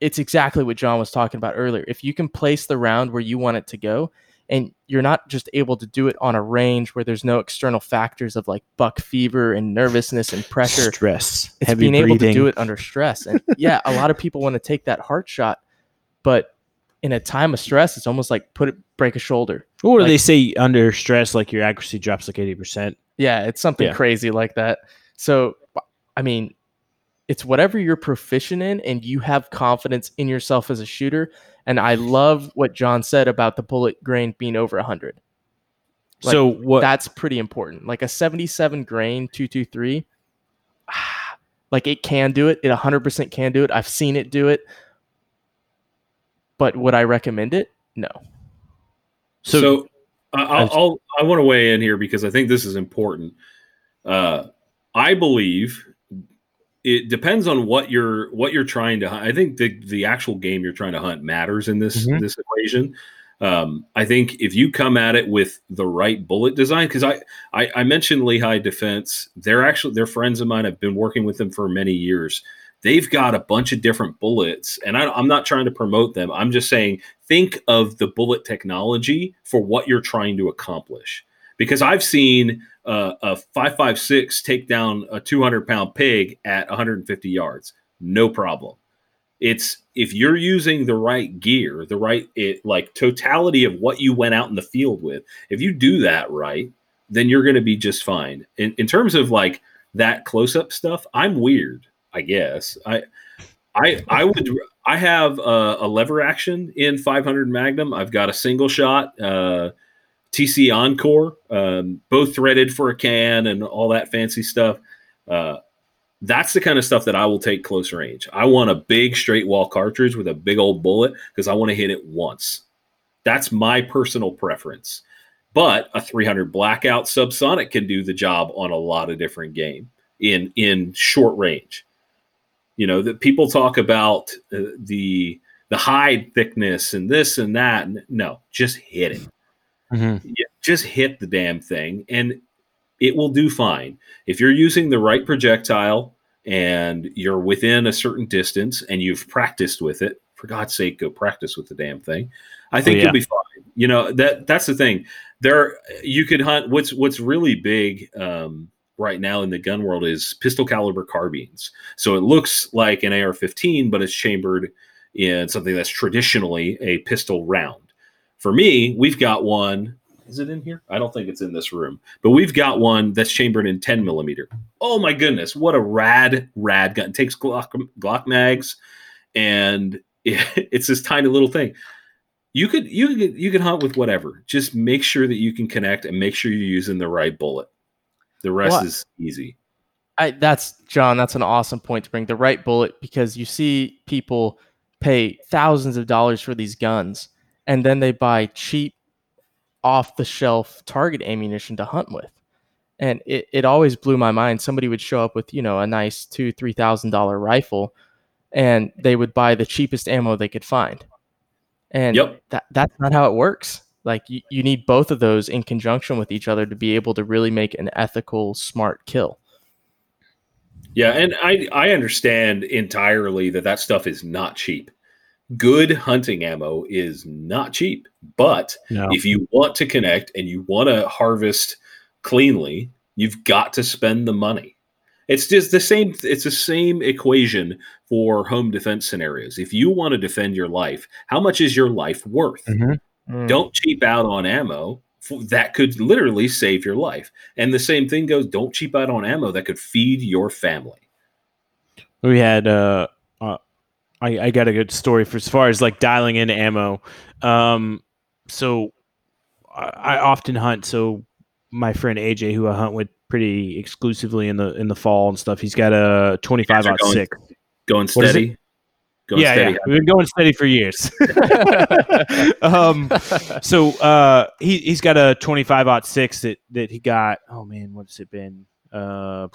it's exactly what John was talking about earlier. If you can place the round where you want it to go, and you're not just able to do it on a range where there's no external factors of like buck fever and nervousness and pressure stress it's being able to do it under stress. And yeah, a lot of people want to take that heart shot, but in a time of stress, it's almost like put it break a shoulder. or do like- they say under stress like your accuracy drops like 80% Yeah, it's something Yeah. crazy like that. So I mean, it's whatever you're proficient in and you have confidence in yourself as a shooter. And I love what John said about the bullet grain being over 100. Like, so what That's pretty important. Like a 77 grain 223, like it can do it. It 100% can do it. I've seen it do it. But would I recommend it? No. so, So, I I'll, I'll I want to weigh in here because I think this is important. Uh, I believe it depends on what you're what you're trying to hunt. I think the the actual game you're trying to hunt matters in this Mhm. this equation. Um, I think if you come at it with the right bullet design, because I, I I mentioned Lehigh Defense, they're actually they're friends of mine. I've been working with them for many years. They've got a bunch of different bullets, and I, I'm not trying to promote them. I'm just saying think of the bullet technology for what you're trying to accomplish. Because I've seen uh, a 5.56 take down a 200 pound pig at 150 yards, no problem. It's if you're using the right gear, the right it, like totality of what you went out in the field with. If you do that right, then you're going to be just fine. In, in terms of like that close up stuff, I'm weird. I guess I I I would I have a, a, lever action in 500 Magnum. I've got a single shot uh, TC Encore, um, both threaded for a can and all that fancy stuff. Uh, that's the kind of stuff that I will take close range. I want a big straight wall cartridge with a big old bullet because I want to hit it once. That's my personal preference. But a 300 blackout subsonic can do the job on a lot of different game in in short range. You know that people talk about uh, the the hide thickness and this and that. No, just hit it. Mm-hmm. Yeah, just hit the damn thing, and it will do fine. If you're using the right projectile and you're within a certain distance and you've practiced with it, for God's sake, go practice with the damn thing. I think oh, yeah. you'll be fine. You know that that's the thing. There, you could hunt. What's what's really big um, right now in the gun world is pistol caliber carbines. So it looks like an AR-15, but it's chambered in something that's traditionally a pistol round. For me, we've got one. Is it in here? I don't think it's in this room, but we've got one that's chambered in 10 millimeter. Oh my goodness, what a rad, rad gun! It takes Glock, Glock mags, and it, it's this tiny little thing you could you could you can hunt with whatever. Just make sure that you can connect and make sure you're using the right bullet. The rest is easy. I that's John, that's an awesome point to bring. The right bullet because you see people pay thousands of dollars for these guns and then they buy cheap off the shelf target ammunition to hunt with. And it, it always blew my mind. Somebody would show up with, you know, a nice two, three thousand dollar rifle and they would buy the cheapest ammo they could find and yep. that, that's not how it works. Like you, you need both of those in conjunction with each other to be able to really make an ethical, smart kill. Yeah, and I I understand entirely that that stuff is not cheap. Good hunting ammo is not cheap, but no. if you want to connect and you want to harvest cleanly, you've got to spend the money. It's just the same. It's the same equation for home defense scenarios. If you want to defend your life, how much is your life worth? Mm-hmm. Mm. Don't cheap out on ammo that could literally save your life. And the same thing goes. Don't cheap out on ammo that could feed your family. We had. uh, uh I, I got a good story for as far as like dialing in ammo. Um, so I, I often hunt. So my friend AJ, who I hunt with pretty exclusively in the in the fall and stuff. He's got a 25 out going, six. Going steady. Going yeah, steady. yeah, we've been going steady for years. um, so uh, he he's got a 25 out six that that he got. Oh man, what's it been? Uh,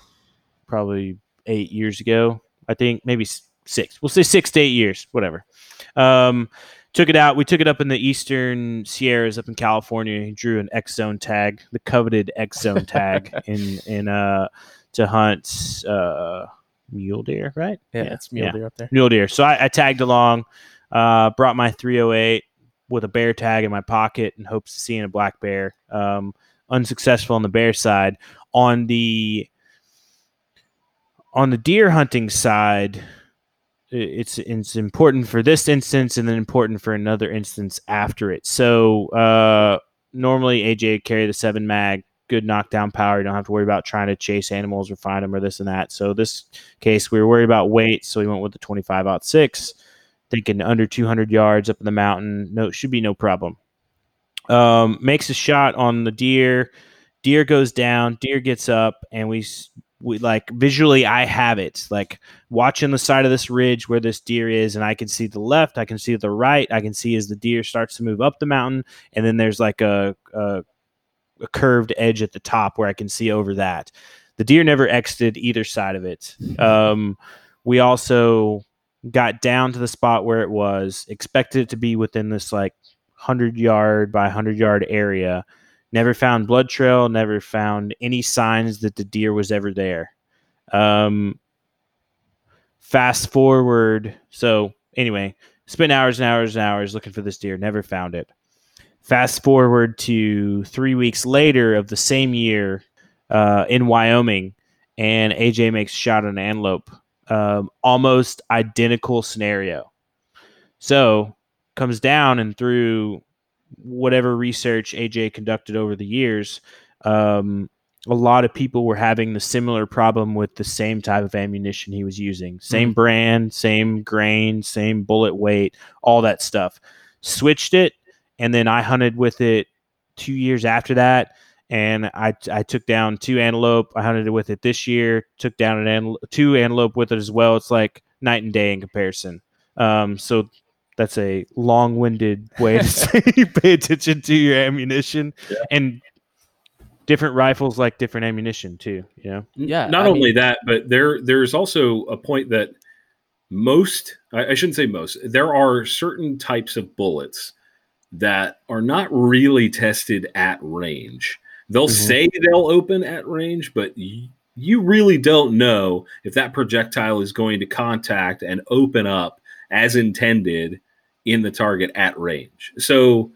probably eight years ago. I think maybe six. We'll say six to eight years, whatever. Um, took it out. We took it up in the eastern Sierras, up in California. He drew an X zone tag, the coveted X zone tag, in in uh to hunt uh mule deer, right? Yeah, yeah. it's mule yeah. deer up there. Mule deer. So I, I tagged along, uh, brought my 308 with a bear tag in my pocket in hopes of seeing a black bear. Um, unsuccessful on the bear side. On the on the deer hunting side, it's it's important for this instance and then important for another instance after it. So uh, normally AJ carry the seven mag, good knockdown power. You don't have to worry about trying to chase animals or find them or this and that. So this case we were worried about weight, so we went with the 25 out six, thinking under 200 yards up in the mountain. No, should be no problem. Um, makes a shot on the deer. Deer goes down. Deer gets up, and we we like visually I have it. Like watching the side of this ridge where this deer is and I can see the left I can see the right I can see as the deer starts to move up the mountain and then there's like a, a, a curved edge at the top where I can see over that. The deer never exited either side of it. Um, we also got down to the spot where it was expected it to be within this like 100 yard by 100 yard area Never found blood trail. Never found any signs that the deer was ever there. Um, fast forward. So anyway, spent hours and hours and hours looking for this deer. Never found it. Fast forward to three weeks later of the same year uh, in Wyoming, and AJ makes shot an antelope um, almost identical scenario. So comes down and through whatever research AJ conducted over the years, um, a lot of people were having the similar problem with the same type of ammunition he was using. Same Mhm. brand, same grain, same bullet weight, all that stuff. Switched it, and then I hunted with it two years after that. And I, I took down two antelope. I hunted with it this year. Took down an antelope, two antelope with it as well. It's like night and day in comparison. Um, so that's a long-winded way to say pay attention to your ammunition Yeah. and different rifles like different ammunition too. You know, Yeah, Not I only mean- that, but there there's also a point that most I, I shouldn't say most. There are certain types of bullets that are not really tested at range. They'll Mhm. say they'll open at range, but y- you really don't know if that projectile is going to contact and open up as intended in the target at range. So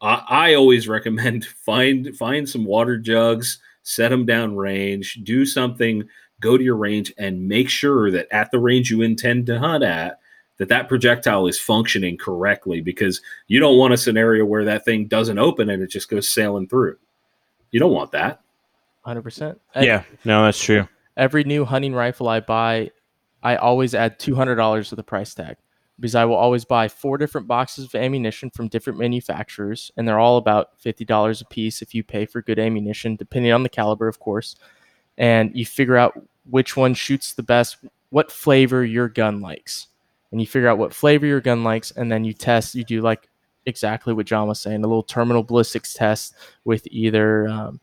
I, I always recommend find find some water jugs, set them down range, do something, go to your range, and make sure that at the range you intend to hunt at, that that projectile is functioning correctly. Because you don't want a scenario where that thing doesn't open and it just goes sailing through. You don't want that. Hundred percent. yeah, no, that's true. Every new hunting rifle I buy, I always add two hundred dollars to the price tag because I will always buy four different boxes of ammunition from different manufacturers, and they're all about fifty dollars a piece if you pay for good ammunition, depending on the caliber, of course. And you figure out which one shoots the best, what flavor your gun likes, and you figure out what flavor your gun likes, and then you test. You do like exactly what John was saying, a little terminal ballistics test with either. Um,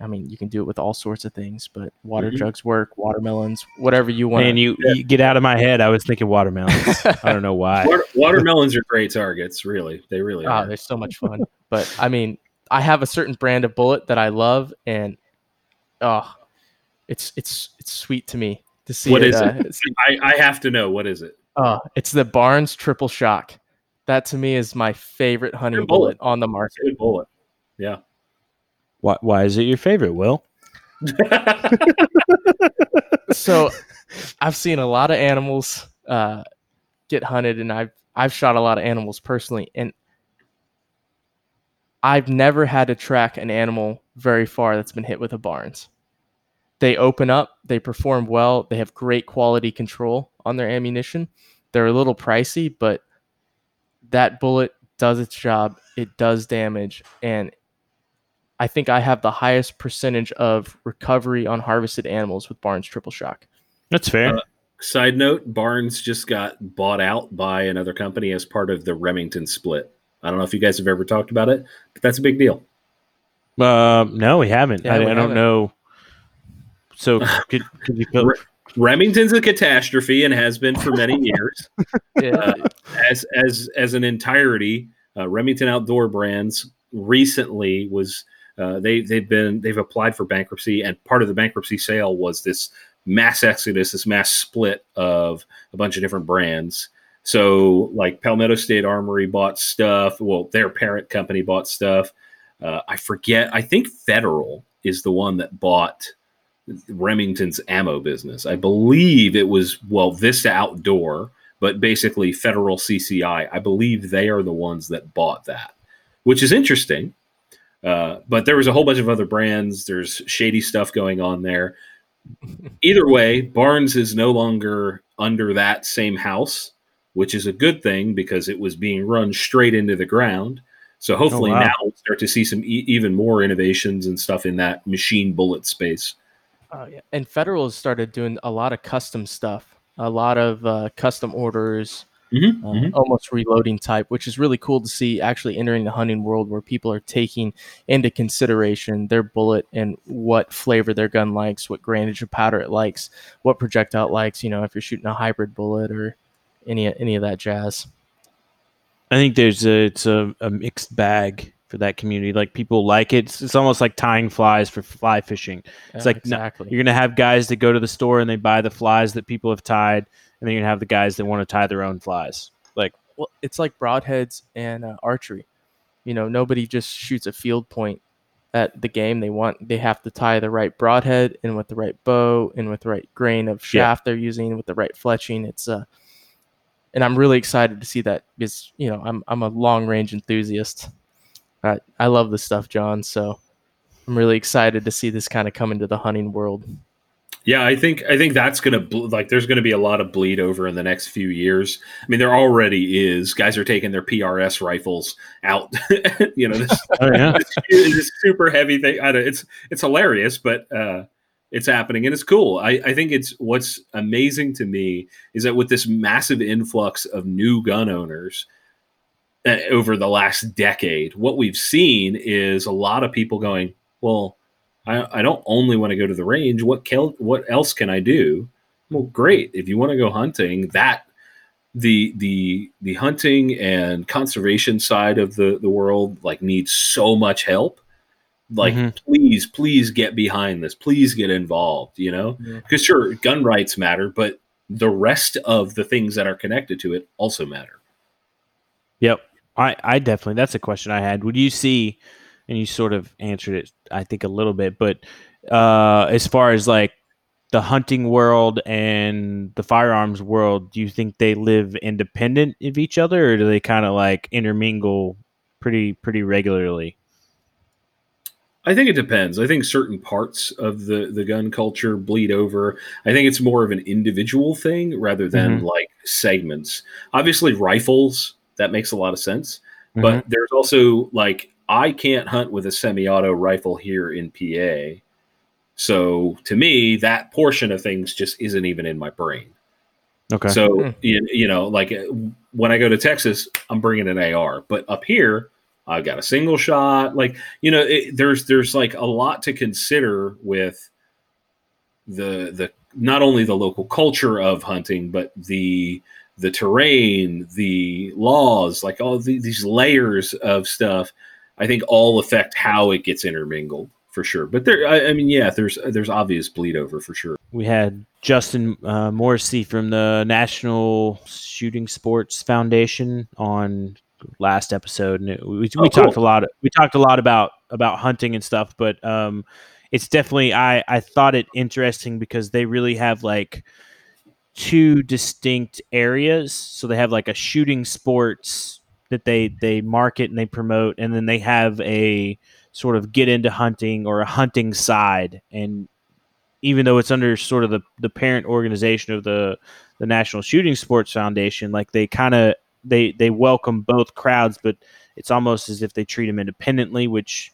I mean, you can do it with all sorts of things, but water Mhm. jugs work, watermelons, whatever you want. And you, you get out of my head. I was thinking watermelons. I don't know why. Water, watermelons are great targets, really. They really Oh, are. they're so much fun. but I mean, I have a certain brand of bullet that I love, and oh, it's it's it's sweet to me to see What it. is uh, it? it's, I, I have to know what is it. oh, it's the Barnes Triple Shock. That to me is my favorite hunting bullet. bullet on the market. good bullet. Yeah. Why, why is it your favorite, Will? so I've seen a lot of animals uh, get hunted, and I've I've shot a lot of animals personally, and I've never had to track an animal very far that's been hit with a Barnes. They open up, they perform well, they have great quality control on their ammunition. They're a little pricey, but that bullet does its job. It does damage, and I think I have the highest percentage of recovery on harvested animals with Barnes Triple Shock. That's fair. Uh, Side note: Barnes just got bought out by another company as part of the Remington split. I don't know if you guys have ever talked about it, but that's a big deal. Um, no, we haven't. Yeah, I, we I don't haven't. know. So could, could you fill, Re- Remington's a catastrophe and has been for many years. Yeah, Uh, as as as an entirety, uh, Remington Outdoor Brands recently was uh, they they've been they've applied for bankruptcy, and part of the bankruptcy sale was this mass exodus, this mass split of a bunch of different brands. So, like Palmetto State Armory bought stuff. Well, their parent company bought stuff. Uh, I forget. I think Federal is the one that bought Remington's ammo business. I believe it was well Vista Outdoor, but basically Federal CCI. I believe they are the ones that bought that, which is interesting. Uh, but there was a whole bunch of other brands. There's shady stuff going on there. Either way, Barnes is no longer under that same house, which is a good thing because it was being run straight into the ground. So hopefully wow. now we'll start to see some e- even more innovations and stuff in that machine bullet space. Oh, yeah. And Federal has started doing a lot of custom stuff, a lot of uh, custom orders, Mhm, uh, mhm. almost reloading type, which is really cool to see actually entering the hunting world where people are taking into consideration their bullet and what flavor their gun likes, what grainage of powder it likes, what projectile it likes, you know, if you're shooting a hybrid bullet or any any of that jazz. I think there's a it's a, a mixed bag for that community. Like people like it. It's, it's almost like tying flies for fly fishing. It's Yeah, like no- You're gonna have guys that go to the store and they buy the flies that people have tied, and then you're gonna have the guys that want to tie their own flies. Like well, it's like broadheads and uh, archery. You know, nobody just shoots a field point at the game. They want they have to tie the right broadhead and with the right bow and with the right grain of shaft they're using with the right fletching. It's uh and I'm really excited to see that because you know I'm I'm a long range enthusiast. I I love this stuff, John. So I'm really excited to see this kind of come into the hunting world. Yeah, I think I think that's gonna like. There's gonna be a lot of bleed over in the next few years. I mean, there already is. Guys are taking their PRS rifles out. you know, this, Oh yeah. this, this super heavy thing. I don't, it's it's hilarious, but uh, it's happening and it's cool. I, I think it's what's amazing to me is that with this massive influx of new gun owners uh, over the last decade, what we've seen is a lot of people going, well. I, I don't only want to go to the range. What kel- what else can I do? Well, great. If you want to go hunting, that the the the hunting and conservation side of the the world like needs so much help. Like, Mhm. please, please get behind this. Please get involved. You know, Yeah. because sure, gun rights matter, but the rest of the things that are connected to it also matter. Yep. I, I definitely that's a question I had. Would you see and you sort of answered it I think a little bit, but uh as far as like the hunting world and the firearms world, do you think they live independent of each other or do they kind of like intermingle pretty pretty regularly? I think it depends. I think certain parts of the the gun culture bleed over. I think it's more of an individual thing rather than like segments. Obviously, rifles that makes a lot of sense, but there's also like I can't hunt with a semi-auto rifle here in PA. So to me, that portion of things just isn't even in my brain. okay. So Hmm. you, you know, like uh, when I go to Texas, I'm bringing an AR, but up here, I've got a single shot. Like you know, it, there's there's like a lot to consider with the the not only the local culture of hunting, but the the terrain, the laws, like all the, these layers of stuff. I think all affect how it gets intermingled for sure. But there, I, I mean, yeah, there's there's obvious bleed over for sure. we had Justin uh, Morrissey from the National Shooting Sports Foundation on last episode, and we, we Oh, talked a cool. lot. We talked a lot about about hunting and stuff, but um, it's definitely I I thought it interesting because they really have like two distinct areas. So they have like a shooting sports that they they market and they promote, and then they have a sort of get into hunting or a hunting side. And even though it's under sort of the, the parent organization of the the National Shooting Sports Foundation, like they kind of they they welcome both crowds, but it's almost as if they treat them independently, which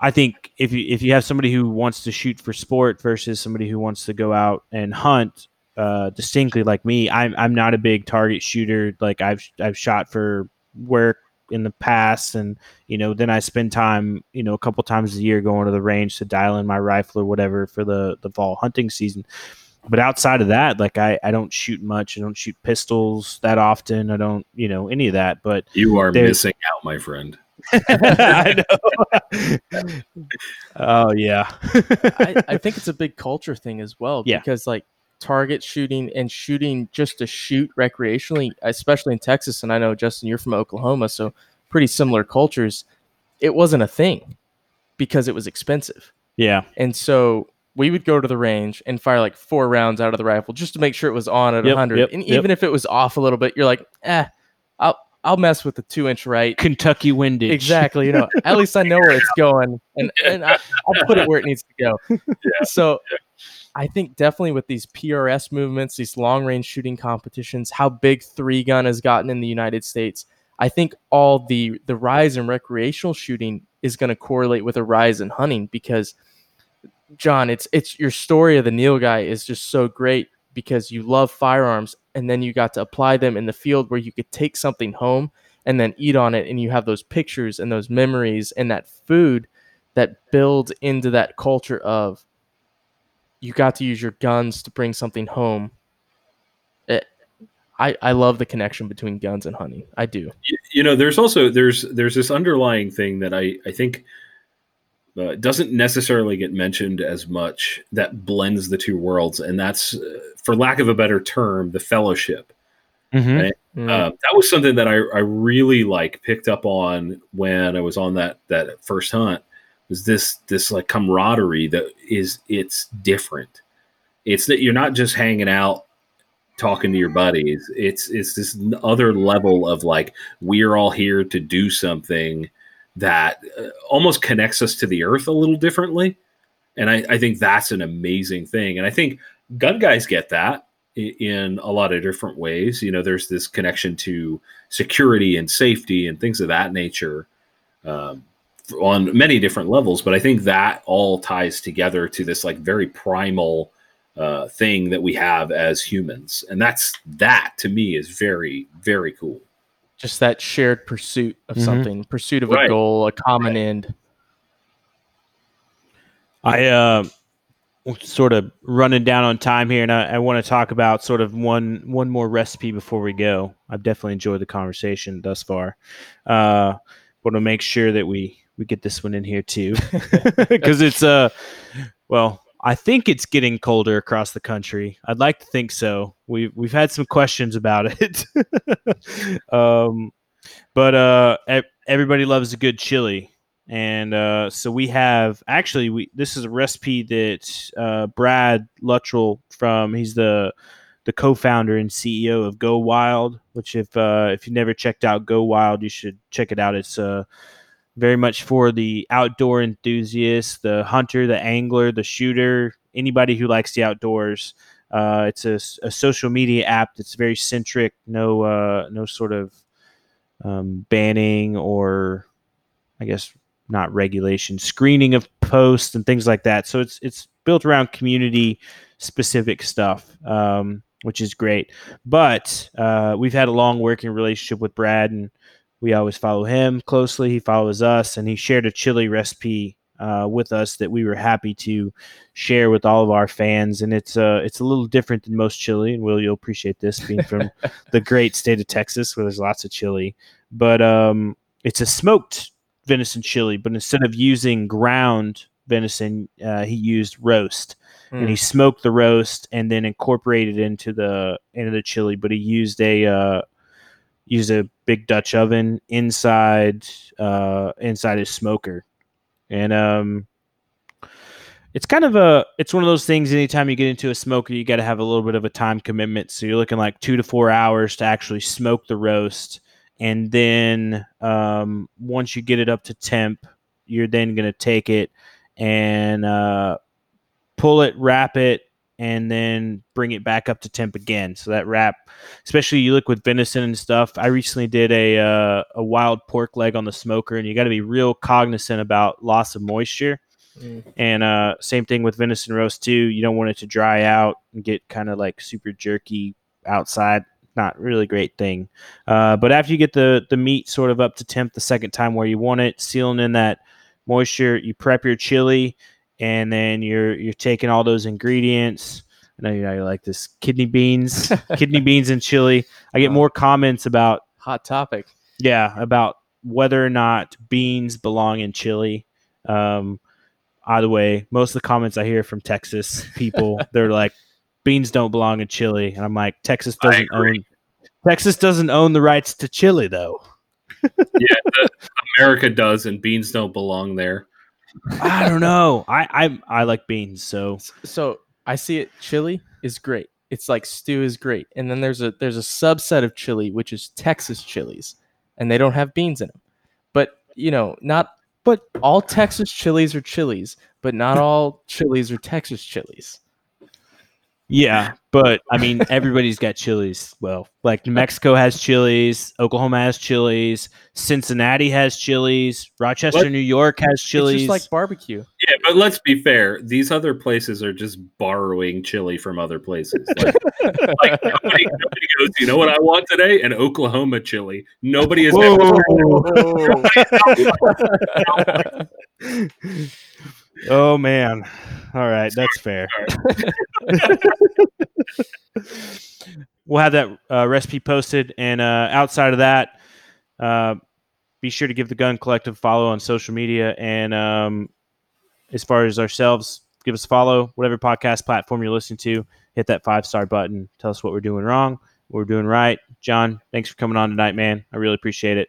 I think if you if you have somebody who wants to shoot for sport versus somebody who wants to go out and hunt, uh, distinctly like me, I'm I'm not a big target shooter. Like I've I've shot for work in the past, and you know then I spend time you know a couple times a year going to the range to dial in my rifle or whatever for the the fall hunting season. But outside of that, like I, I don't shoot much. I don't shoot pistols that often. I don't, you know, any of that. But You are missing out, my friend. I know. oh yeah. I, I think it's a big culture thing as well Yeah. because like target shooting and shooting just to shoot recreationally, especially in Texas, and I know Justin, you're from Oklahoma, so pretty similar cultures. It wasn't a thing because it was expensive, yeah. and so we would go to the range and fire like four rounds out of the rifle just to make sure it was on at Yep, 100. yep, and yep. even if it was off a little bit, you're like, eh, I'll I'll mess with the two inch right. Kentucky windage. Exactly. You know, at least I know where it's going, and and I, I'll put it where it needs to go. So, I think definitely with these PRS movements, these long range shooting competitions, how big three gun has gotten in the United States, I think all the the rise in recreational shooting is going to correlate with a rise in hunting because, John, it's it's your story of the nilgai is just so great because you love firearms and then you got to apply them in the field where you could take something home and then eat on it and you have those pictures and those memories and that food that builds into that culture of you got to use your guns to bring something home it, I, I love the connection between guns and hunting i do you, you know there's also there's there's this underlying thing that i i think uh, doesn't necessarily get mentioned as much that blends the two worlds and that's uh, for lack of a better term the fellowship Mhm. Right. Mm. uh, that was something that I, I really like picked up on when i was on that that first hunt There's this this like camaraderie that is it's different. It's that you're not just hanging out talking to your buddies. It's it's this other level of like we're all here to do something that uh, almost connects us to the earth a little differently. And I, I think that's an amazing thing. And I think gun guys get that in a lot of different ways. You know, there's this connection to security and safety and things of that nature um, on many different levels. But I think that all ties together to this like very primal uh, thing that we have as humans, and that's that to me is very very cool. Just that shared pursuit of mm-hmm. something, pursuit of right. a goal, a common right. end. I uh, sort of running down on time here, and I, I want to talk about sort of one one more recipe before we go. I've definitely enjoyed the conversation thus far. Uh, want to make sure that we we get this one in here too, because it's uh, well, I think it's getting colder across the country. I'd like to think so. We've we've had some questions about it, um, but uh, everybody loves a good chili and uh, so we have actually we this is a recipe that uh, Brad Luttrell from he's the the co-founder and CEO of Go Wild, which if uh, if you never checked out Go Wild, you should check it out. It's uh, very much for the outdoor enthusiast, the hunter, the angler, the shooter, anybody who likes the outdoors. Uh, it's a, a, social media app that's very centric, no uh, no sort of um, banning or I guess not regulation, screening of posts and things like that. So it's it's built around community specific stuff, um, which is great. But uh, we've had a long working relationship with Brad, and we always follow him closely. He follows us, and he shared a chili recipe uh, with us that we were happy to share with all of our fans. And it's uh, it's a little different than most chili, and Will you'll appreciate this being from the great state of Texas, where there's lots of chili. But um, it's a smoked venison chili, but instead of using ground venison, uh, he used roast, mm. and he hmm. smoked the roast and then incorporated into the into the chili. But he used a uh, used a big Dutch oven inside uh, inside his smoker, and um, it's kind of a it's one of those things. Anytime you get into a smoker, you got to have a little bit of a time commitment. So you're looking like two to four hours to actually smoke the roast and then um, once you get it up to temp, you're then going to take it and uh, pull it, wrap it, and then bring it back up to temp again. So that wrap, especially you look with venison and stuff. I recently did a uh, a wild pork leg on the smoker, and you got to be real cognizant about loss of moisture. Mm. And uh, same thing with venison roast too. You don't want it to dry out and get kind of like super jerky outside not really great thing. Uh, but after you get the the meat sort of up to temp the second time where you want it, sealing in that moisture, you prep your chili, and then you're you're taking all those ingredients. I know you know you like this kidney beans, kidney beans and chili. I get more comments about hot topic. Yeah, about whether or not beans belong in chili. Um, either way, most of the comments I hear from Texas people, they're like, beans don't belong in chili. And I'm like, Texas doesn't own Texas doesn't own the rights to chili though. yeah, America does, and beans don't belong there. I don't know. I, I I like beans, so so I see it. Chili is great. It's like stew is great, and then there's a there's a subset of chili which is Texas chilies, and they don't have beans in them. But you know, not but all Texas chilies are chilies, but not all chilies are Texas chilies. Yeah, but I mean, everybody's got chilies. Well, like New Mexico has chilies, Oklahoma has chilies, Cincinnati has chilies, Rochester, what? New York has chilies. It's just like barbecue. Yeah, but let's be fair. These other places are just borrowing chili from other places. Like, like nobody, nobody, goes, you know what I want today? An Oklahoma chili. Nobody has ever. oh man. All right, that's fair. we'll have that uh, recipe posted, and uh, outside of that, uh, be sure to give the Gun Collective follow on social media. And um, as far as ourselves, give us a follow, whatever podcast platform you're listening to. Hit that five star button. Tell us what we're doing wrong, what we're doing right. John, thanks for coming on tonight, man. I really appreciate it.